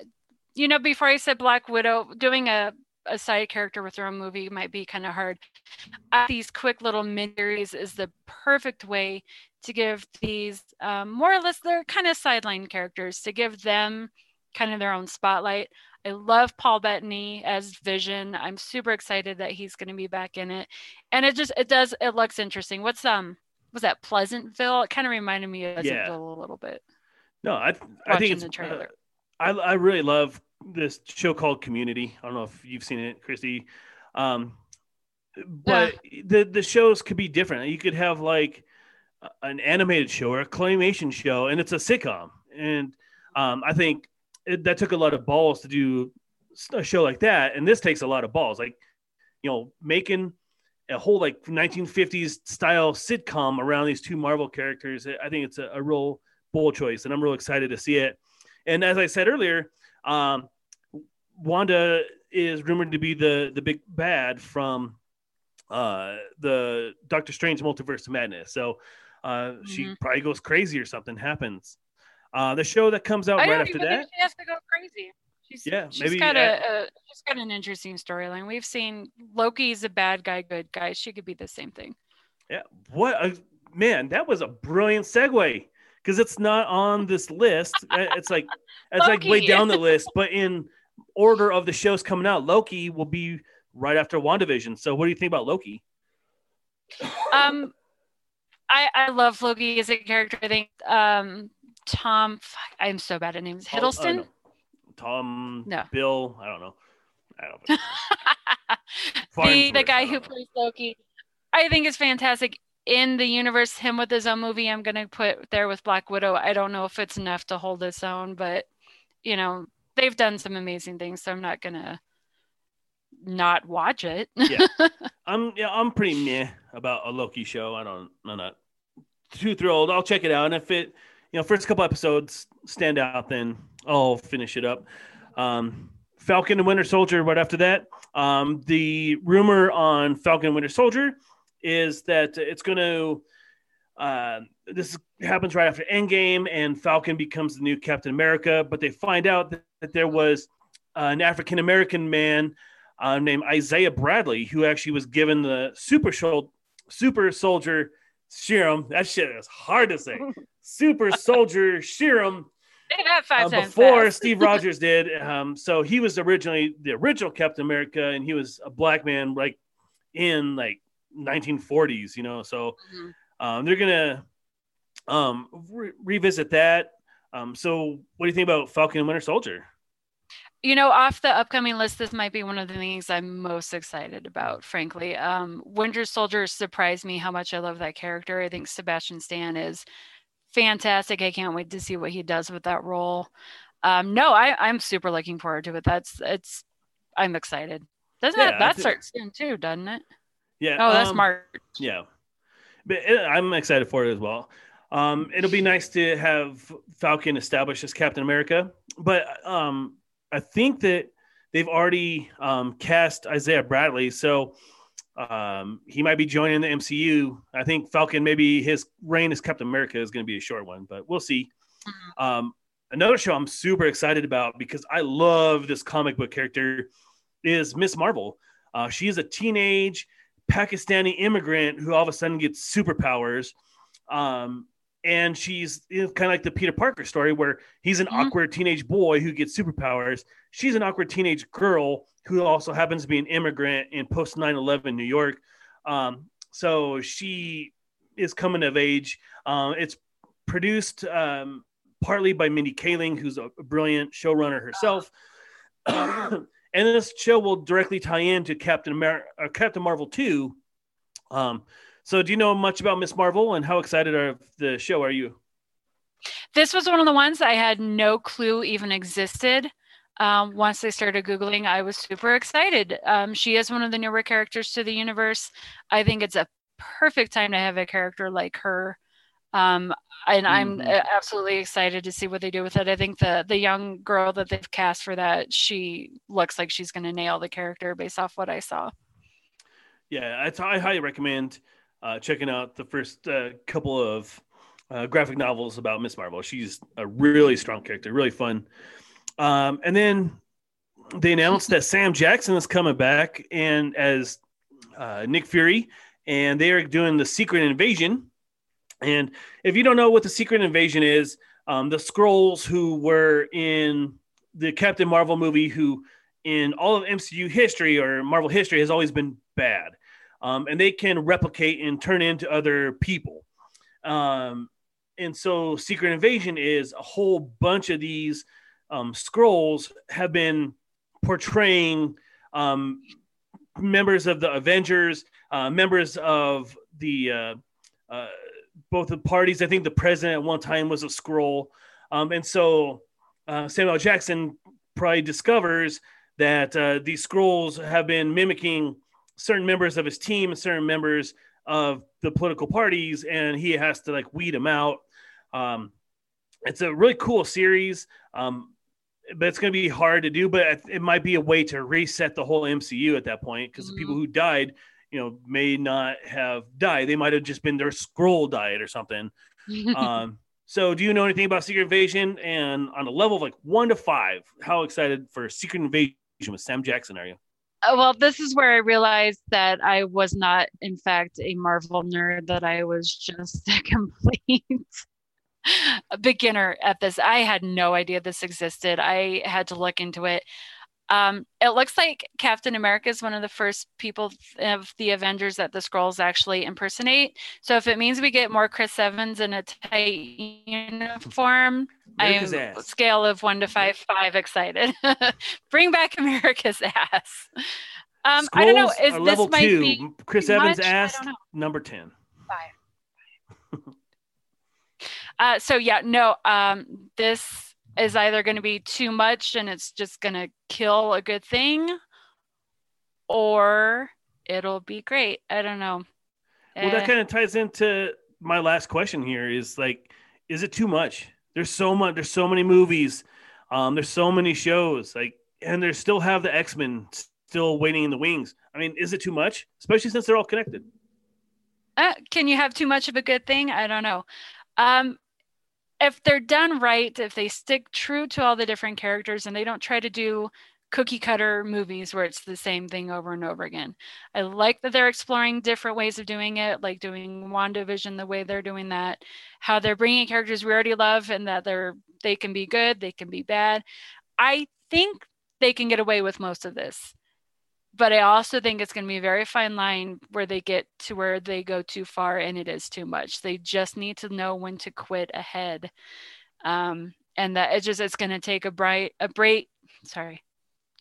you know, before I said Black Widow, doing a a side character with her own movie might be kind of hard. Uh, these quick little mini-series is the perfect way to give these um, more or less they're kind of sideline characters to give them kind of their own spotlight. I love Paul Bettany as Vision. I'm super excited that he's going to be back in it, and it just it does it looks interesting. What's um was that Pleasantville? It kind of reminded me of Yeah. A little bit. No, I I think it's the trailer. I I really love this show called Community. I don't know if you've seen it, Christy. Um, but the the shows could be different. You could have like an animated show or a claymation show, and it's a sitcom. And um, I think it, that took a lot of balls to do a show like that. And this takes a lot of balls, like you know, making a whole like 1950s style sitcom around these two Marvel characters. I think it's a, a real bold choice, and I'm real excited to see it. And as I said earlier, um, Wanda is rumored to be the the big bad from uh, the Doctor Strange Multiverse of Madness. So uh, she Mhm. probably goes crazy or something happens. Uh, the show that comes out I right after that. think she has to go crazy. She's, Yeah, she's maybe got at- a, a she's got an interesting storyline. We've seen Loki's a bad guy, good guy. She could be the same thing. Yeah, what a man! That was a brilliant segue because it's not on this list. Uh, it's like it's like way down the list, but in order of the shows coming out, Loki will be right after WandaVision. So, what do you think about Loki? Um, I I love Loki as a character. I think um Tom. Fuck, I'm so bad at names. Oh, uh, Hiddleston. no. Tom, No. Bill. I don't know. I don't know. the the guy who plays Loki, I think is fantastic. In the universe, him with his own movie, I'm gonna put there with Black Widow. I don't know if it's enough to hold its own, but you know they've done some amazing things, so I'm not gonna not watch it. Yeah. I'm yeah, I'm pretty meh about a Loki show. I don't I'm not too thrilled. I'll check it out. And if it you know, first couple episodes stand out, then I'll finish it up. Um Falcon and Winter Soldier right after that. Um the rumor on Falcon and Winter Soldier is that it's gonna uh, this happens right after Endgame, and Falcon becomes the new Captain America. But they find out that, that there was an African American man uh, named Isaiah Bradley, who actually was given the super shol- super soldier serum. That shit is hard to say. super soldier serum Say that five uh, times before fast. Steve Rogers did. Um, so he was originally the original Captain America, and he was a black man, like in like 1940s. You know, so Mhm. um, they're gonna um, re- revisit that. Um, so, what do you think about Falcon and Winter Soldier? You know, off the upcoming list, this might be one of the things I'm most excited about, frankly. Um, Winter Soldier surprised me how much I love that character. I think Sebastian Stan is fantastic. I can't wait to see what he does with that role. Um, no, I, I'm super looking forward to it. That's it's I'm excited. Doesn't Yeah, I that starts soon too, doesn't it? Yeah. Oh, that's um, March. Yeah, but it, I'm excited for it as well. Um, it'll be nice to have Falcon established as Captain America, but um, I think that they've already um, cast Isaiah Bradley, so um, he might be joining the MCU. I think Falcon, maybe his reign as Captain America is going to be a short one, but we'll see. Um, another show I'm super excited about because I love this comic book character is Miss Marvel. Uh, she is a teenage Pakistani immigrant who all of a sudden gets superpowers. Um, and she's you know, kind of like the Peter Parker story where he's an Mhm. awkward teenage boy who gets superpowers. She's an awkward teenage girl who also happens to be an immigrant in post 9 11 New York. Um, so she is coming of age. Um, it's produced um, partly by Mindy Kaling, who's a brilliant showrunner herself. and this show will directly tie into Captain Amer- uh, Captain Marvel 2. Um, so do you know much about Miss Marvel and how excited of the show are you? This was one of the ones I had no clue even existed. Um, once I started Googling, I was super excited. Um, she is one of the newer characters to the universe. I think it's a perfect time to have a character like her. Um, and I'm Mhm. absolutely excited to see what they do with it. I think the the young girl that they've cast for that, she looks like she's going to nail the character based off what I saw. Yeah, I, I highly recommend uh, checking out the first uh, couple of uh, graphic novels about Miss Marvel. She's a really strong character, really fun. Um, and then they announced that Sam Jackson is coming back and as uh, Nick Fury, and they are doing the Secret Invasion. And if you don't know what the Secret Invasion is, um, the Skrulls who were in the Captain Marvel movie, who in all of MCU history or Marvel history has always been bad, um, and they can replicate and turn into other people. Um, and so, Secret Invasion is a whole bunch of these um, Skrulls have been portraying um, members of the Avengers, uh, members of the uh, uh, both the parties. I think the president at one time was a Skrull, um, and so uh, Samuel Jackson probably discovers that uh, these Skrulls have been mimicking certain members of his team and certain members of the political parties, and he has to like weed them out. Um, it's a really cool series. Um, but it's going to be hard to do. But it might be a way to reset the whole MCU at that point because the people who died, you know, may not have died. They might have just been their Skrull died or something. um, so, do you know anything about Secret Invasion? And on a level of like one to five, how excited for Secret Invasion with Sam Jackson are you? Uh, well, this is where I realized that I was not, in fact, a Marvel nerd, that I was just a complete a beginner at this. I had no idea this existed. I had to look into it. Um, it looks like Captain America is one of the first people of the Avengers that the Skrulls actually impersonate. So if it means we get more Chris Evans in a tight uniform, I am scale of one to five, five excited. Bring back America's ass. Um, I don't know. Is this level might two. be Chris Evans much? Ass number ten. Uh, so yeah, no, um, this is either going to be too much and it's just going to kill a good thing, or it'll be great. I don't know. Well, that Eh, kind of ties into my last question here is like, is it too much? There's so much, there's so many movies, um, there's so many shows, like, and they still have the X Men still waiting in the wings. I mean, is it too much? Especially since they're all connected. uh, can you have too much of a good thing? I don't know. Um, if they're done right, if they stick true to all the different characters and they don't try to do cookie cutter movies where it's the same thing over and over again. I like that they're exploring different ways of doing it, like doing WandaVision the way they're doing that, how they're bringing characters we already love and that they're they can be good, they can be bad. I think they can get away with most of this. But I also think it's going to be a very fine line where they get to where they go too far and it is too much. They just need to know when to quit ahead. Um, and that it just it's going to take a bright a bright sorry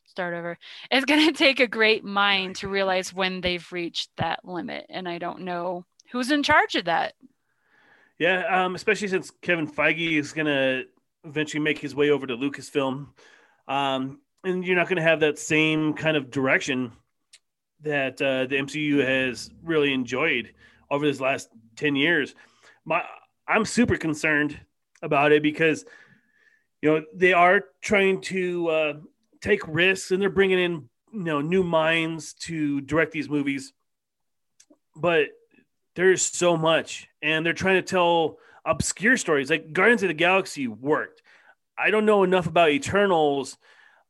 start over it's going to take a great mind to realize when they've reached that limit and i don't know who's in charge of that Yeah, um, especially since Kevin Feige is gonna eventually make his way over to Lucasfilm, um, and you're not gonna have that same kind of direction that uh, the MCU has really enjoyed over this last ten years. My, I'm super concerned about it because you know they are trying to uh, take risks and they're bringing in you know new minds to direct these movies, but there's so much and they're trying to tell obscure stories like guardians of the galaxy worked i don't know enough about eternals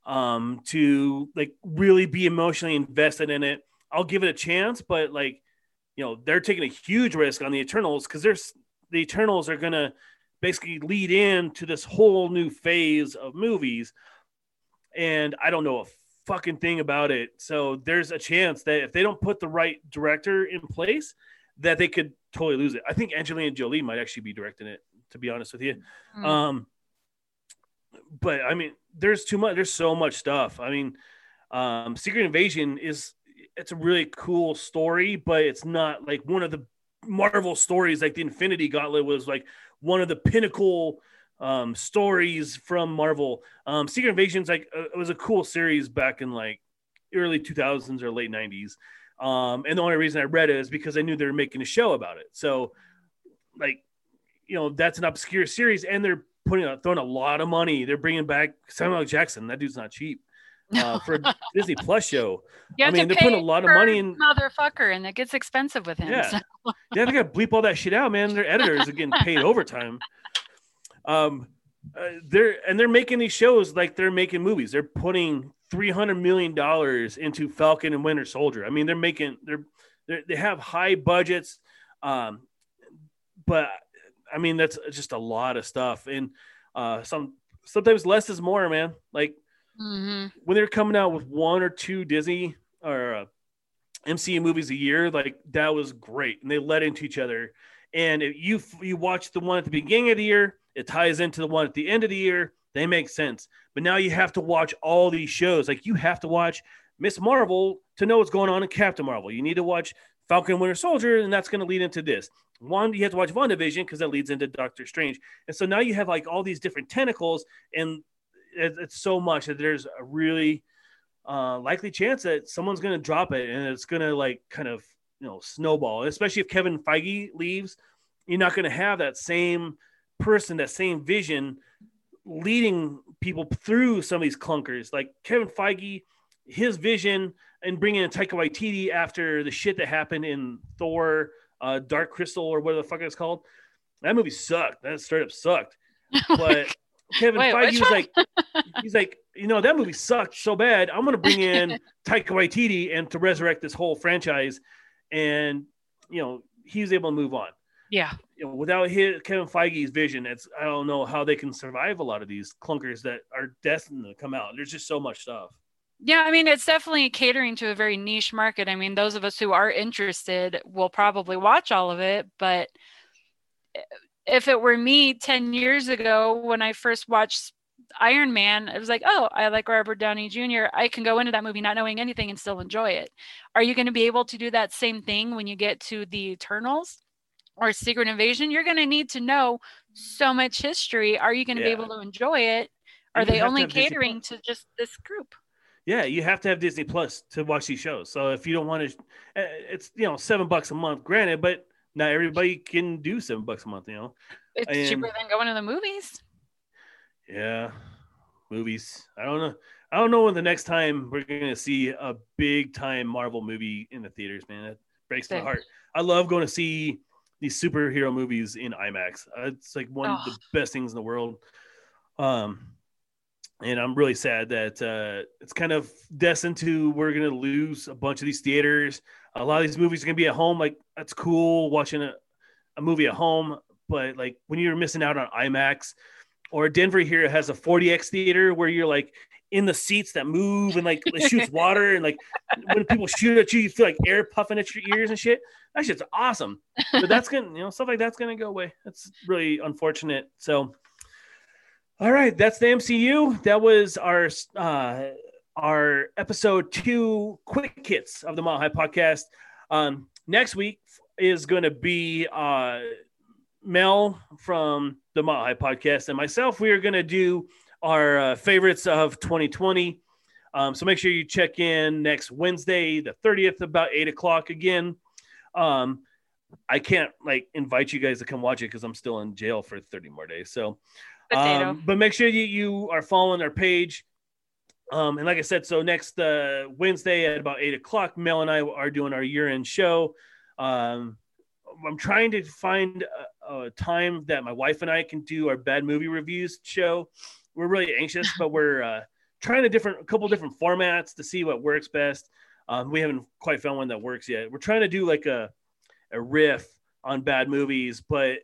um to like really be emotionally invested in it i'll give it a chance but like you know they're taking a huge risk on the eternals because there's the eternals are gonna basically lead into this whole new phase of movies and i don't know a fucking thing about it so there's a chance that if they don't put the right director in place that they could totally lose it. I think Angelina Jolie might actually be directing it, to be honest with you. Hmm. Um, but I mean, there's too much. There's so much stuff. I mean, um, Secret Invasion is it's a really cool story, but it's not like one of the Marvel stories. Like the Infinity Gauntlet was like one of the pinnacle um, stories from Marvel. Um, Secret Invasion's like uh, it was a cool series back in like early 2000s or late 90s. Um, and the only reason I read it is because I knew they were making a show about it. So, like, you know, that's an obscure series, and they're putting a, throwing a lot of money. They're bringing back Samuel Jackson. That dude's not cheap uh, for a Disney Plus show. You I mean, they're putting a lot of money in. motherfucker, and it gets expensive with him. Yeah. so- Yeah, they got to bleep all that shit out, man. Their editors are getting paid overtime. Um, uh, they're and they're making these shows like they're making movies. They're putting three hundred million dollars into Falcon and Winter Soldier. I mean, they're making they're, they're they have high budgets, um, but I mean that's just a lot of stuff. And uh, some sometimes less is more, man. Like Mhm. when they're coming out with one or two Disney or uh, MCU movies a year, like that was great, and they led into each other. And if you you watch the one at the beginning of the year, it ties into the one at the end of the year. They make sense. But now you have to watch all these shows. Like you have to watch Miss Marvel to know what's going on in Captain Marvel. You need to watch Falcon Winter Soldier, and that's going to lead into this. One, you have to watch WandaVision because that leads into Doctor Strange. And so now you have like all these different tentacles, and it, it's so much that there's a really uh, likely chance that someone's going to drop it, and it's going to like kind of you know snowball. Especially if Kevin Feige leaves, you're not going to have that same person, that same vision leading people through some of these clunkers. Like Kevin Feige, his vision and bringing in Taika Waititi after the shit that happened in Thor, uh, Dark Crystal, or whatever the fuck it's called. That movie sucked. That straight up sucked. But Kevin Wait, Feige was like, he's like, you know, that movie sucked so bad. I'm gonna bring in Taika Waititi and to resurrect this whole franchise, and you know, he was able to move on Yeah. you know, without his, Kevin Feige's vision, it's I don't know how they can survive a lot of these clunkers that are destined to come out. There's just so much stuff. Yeah, I mean, it's definitely catering to a very niche market. I mean, those of us who are interested will probably watch all of it, but eh, if it were me 10 years ago when I first watched Iron Man, it was like, oh, I like Robert Downey Jr. I can go into that movie not knowing anything and still enjoy it. Are you going to be able to do that same thing when you get to the Eternals or Secret Invasion? You're going to need to know so much history. Are you going to be able to enjoy it? Are they only catering to just this group? Yeah, you have to have Disney Plus to watch these shows. So if you don't want to, it's you know seven bucks a month, granted, but not everybody can do seven bucks a month. You know, It's And- cheaper than going to the movies. yeah, movies. I don't know. I don't know when the next time we're going to see a big time Marvel movie in the theaters. Man, It breaks my heart. I love going to see these superhero movies in IMAX. It's like one of the best things in the world. Um, and I'm really sad that uh, it's kind of destined to we're going to lose a bunch of these theaters. A lot of these movies are going to be at home. Like that's cool watching a, a movie at home, but like when you're missing out on IMAX, or Denver here has a 4DX theater where you're like in the seats that move and like it shoots water and like when people shoot at you, you feel like air puffing at your ears and shit. That shit's awesome. But that's gonna, you know, stuff like that's gonna go away. That's really unfortunate. So, all right, that's the MCU. That was our uh, our episode two quick hits of the Mile High podcast. Um, next week is going to be uh, Mel from the Mile High podcast and myself. We are going to do our uh, favorites of 2020. Um, so make sure you check in next Wednesday, the 30th, about eight o'clock again. Um, I can't like invite you guys to come watch it because I'm still in jail for 30 more days. So, Potato. um, but make sure you, you are following our page. Um, and like I said, so next uh, Wednesday at about eight o'clock, Mel and I are doing our year end show. Um, I'm trying to find a, a time that my wife and I can do our bad movie reviews show. We're really anxious, but we're uh, trying a different, a couple different formats to see what works best. Um, we haven't quite found one that works yet. We're trying to do like a, a riff on bad movies, but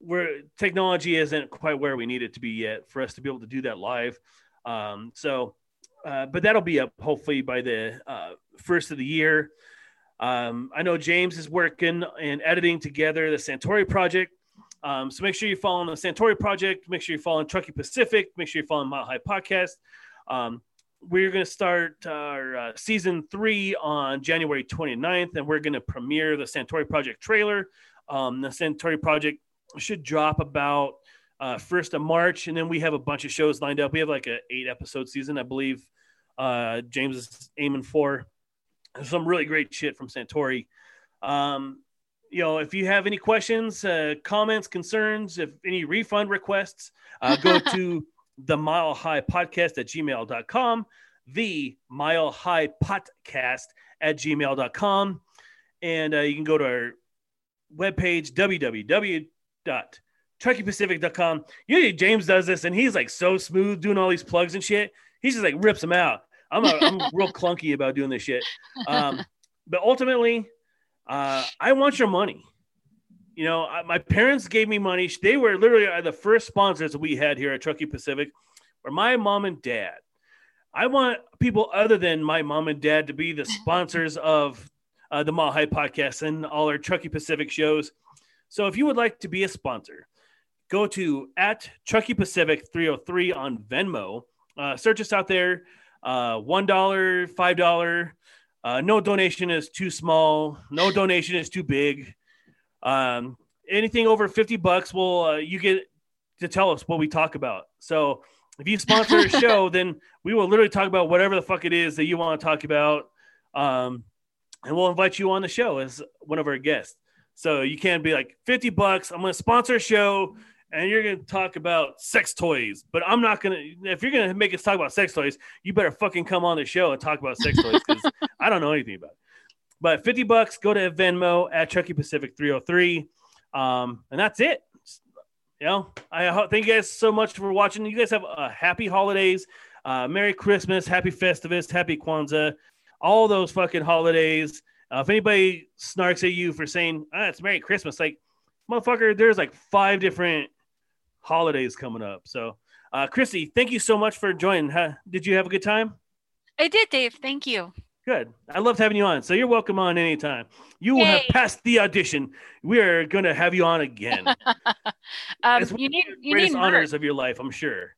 where technology isn't quite where we need it to be yet for us to be able to do that live. Um, so, uh, but that'll be up hopefully by the uh, first of the year. Um, I know James is working and editing together the Santori project. Um, so make sure you're following the Santori project. Make sure you're following Truckee Pacific. Make sure you're following Mile High Podcast. Um, we're going to start our uh, season three on January 29th, and we're going to premiere the Santori project trailer. Um, the Santori project should drop about uh, first of March, and then we have a bunch of shows lined up. We have like a eight episode season, I believe. Uh, James is aiming for some really great shit from Santori. Um, you know, if you have any questions, uh, comments, concerns, if any refund requests, uh, go to the Mile High Podcast at gmail.com, the Mile High Podcast at gmail.com. And uh, you can go to our webpage, www.truckeepacific.com. Usually James does this and he's like so smooth doing all these plugs and shit. He just like rips them out. I'm, a, I'm real clunky about doing this shit. Um, but ultimately, uh, I want your money. You know, I, my parents gave me money. They were literally uh, the first sponsors we had here at Truckee Pacific, were my mom and dad. I want people other than my mom and dad to be the sponsors of uh, the Mile High podcast and all our Truckee Pacific shows. So if you would like to be a sponsor, go to at Truckee Pacific 303 on Venmo. Uh, search us out there. Uh, $1, $5. Uh, no donation is too small. No donation is too big. Um, anything over 50 bucks will uh, you get to tell us what we talk about. So if you sponsor a show, then we will literally talk about whatever the fuck it is that you want to talk about. Um, and we'll invite you on the show as one of our guests. So you can't be like 50 bucks. I'm going to sponsor a show and you're going to talk about sex toys, but I'm not going to, if you're going to make us talk about sex toys, you better fucking come on the show and talk about sex toys because I don't know anything about it. But 50 bucks, go to Venmo at Truckee Pacific 303. Um, and that's it. You know, I thank you guys so much for watching. You guys have a happy holidays, uh, Merry Christmas, Happy Festivus, Happy Kwanzaa, all those fucking holidays. Uh, if anybody snarks at you for saying ah, it's Merry Christmas, like motherfucker, there's like five different holidays coming up. So, uh, Christy, thank you so much for joining. Huh? Did you have a good time? I did, Dave. Thank you. Good. I loved having you on. So you're welcome on anytime. You will have passed the audition. We are going to have you on again. um, you need you greatest need honors merch. of your life, I'm sure.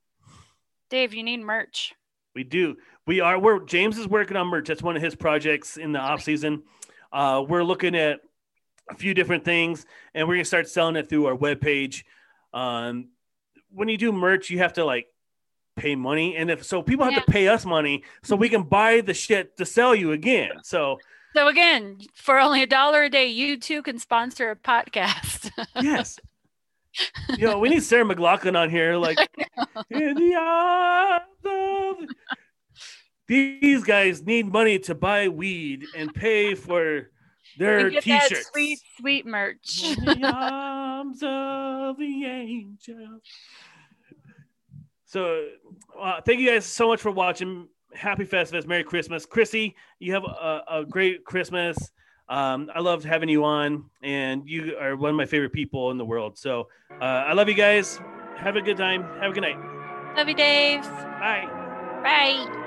Dave. You need merch. We do. We are. We're James is working on merch. That's one of his projects in the off season. Uh, we're looking at a few different things, and we're gonna start selling it through our webpage. Um, when you do merch, you have to like pay money, and if so, people have Yeah. to pay us money so we can buy the shit to sell you again. So So again, for only a dollar a day, you too can sponsor a podcast. yes. You know, we need Sarah McLachlan on here, like in the arms of these guys need money to buy weed and pay for their get t-shirts. sweet, sweet merch. The arms of the angel. So, uh, thank you guys so much for watching. Happy Festivus, Merry Christmas, Chrissy. You have a, a great Christmas. Um, I loved having you on, and you are one of my favorite people in the world. So, uh, I love you guys. Have a good time. Have a good night. Love you, Dave. Bye. Bye.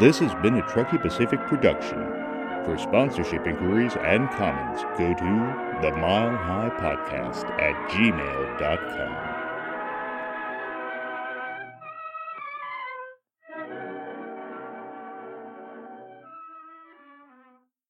This has been a Truckee Pacific production. For sponsorship inquiries and comments, go to the Mile High Podcast at gmail.com.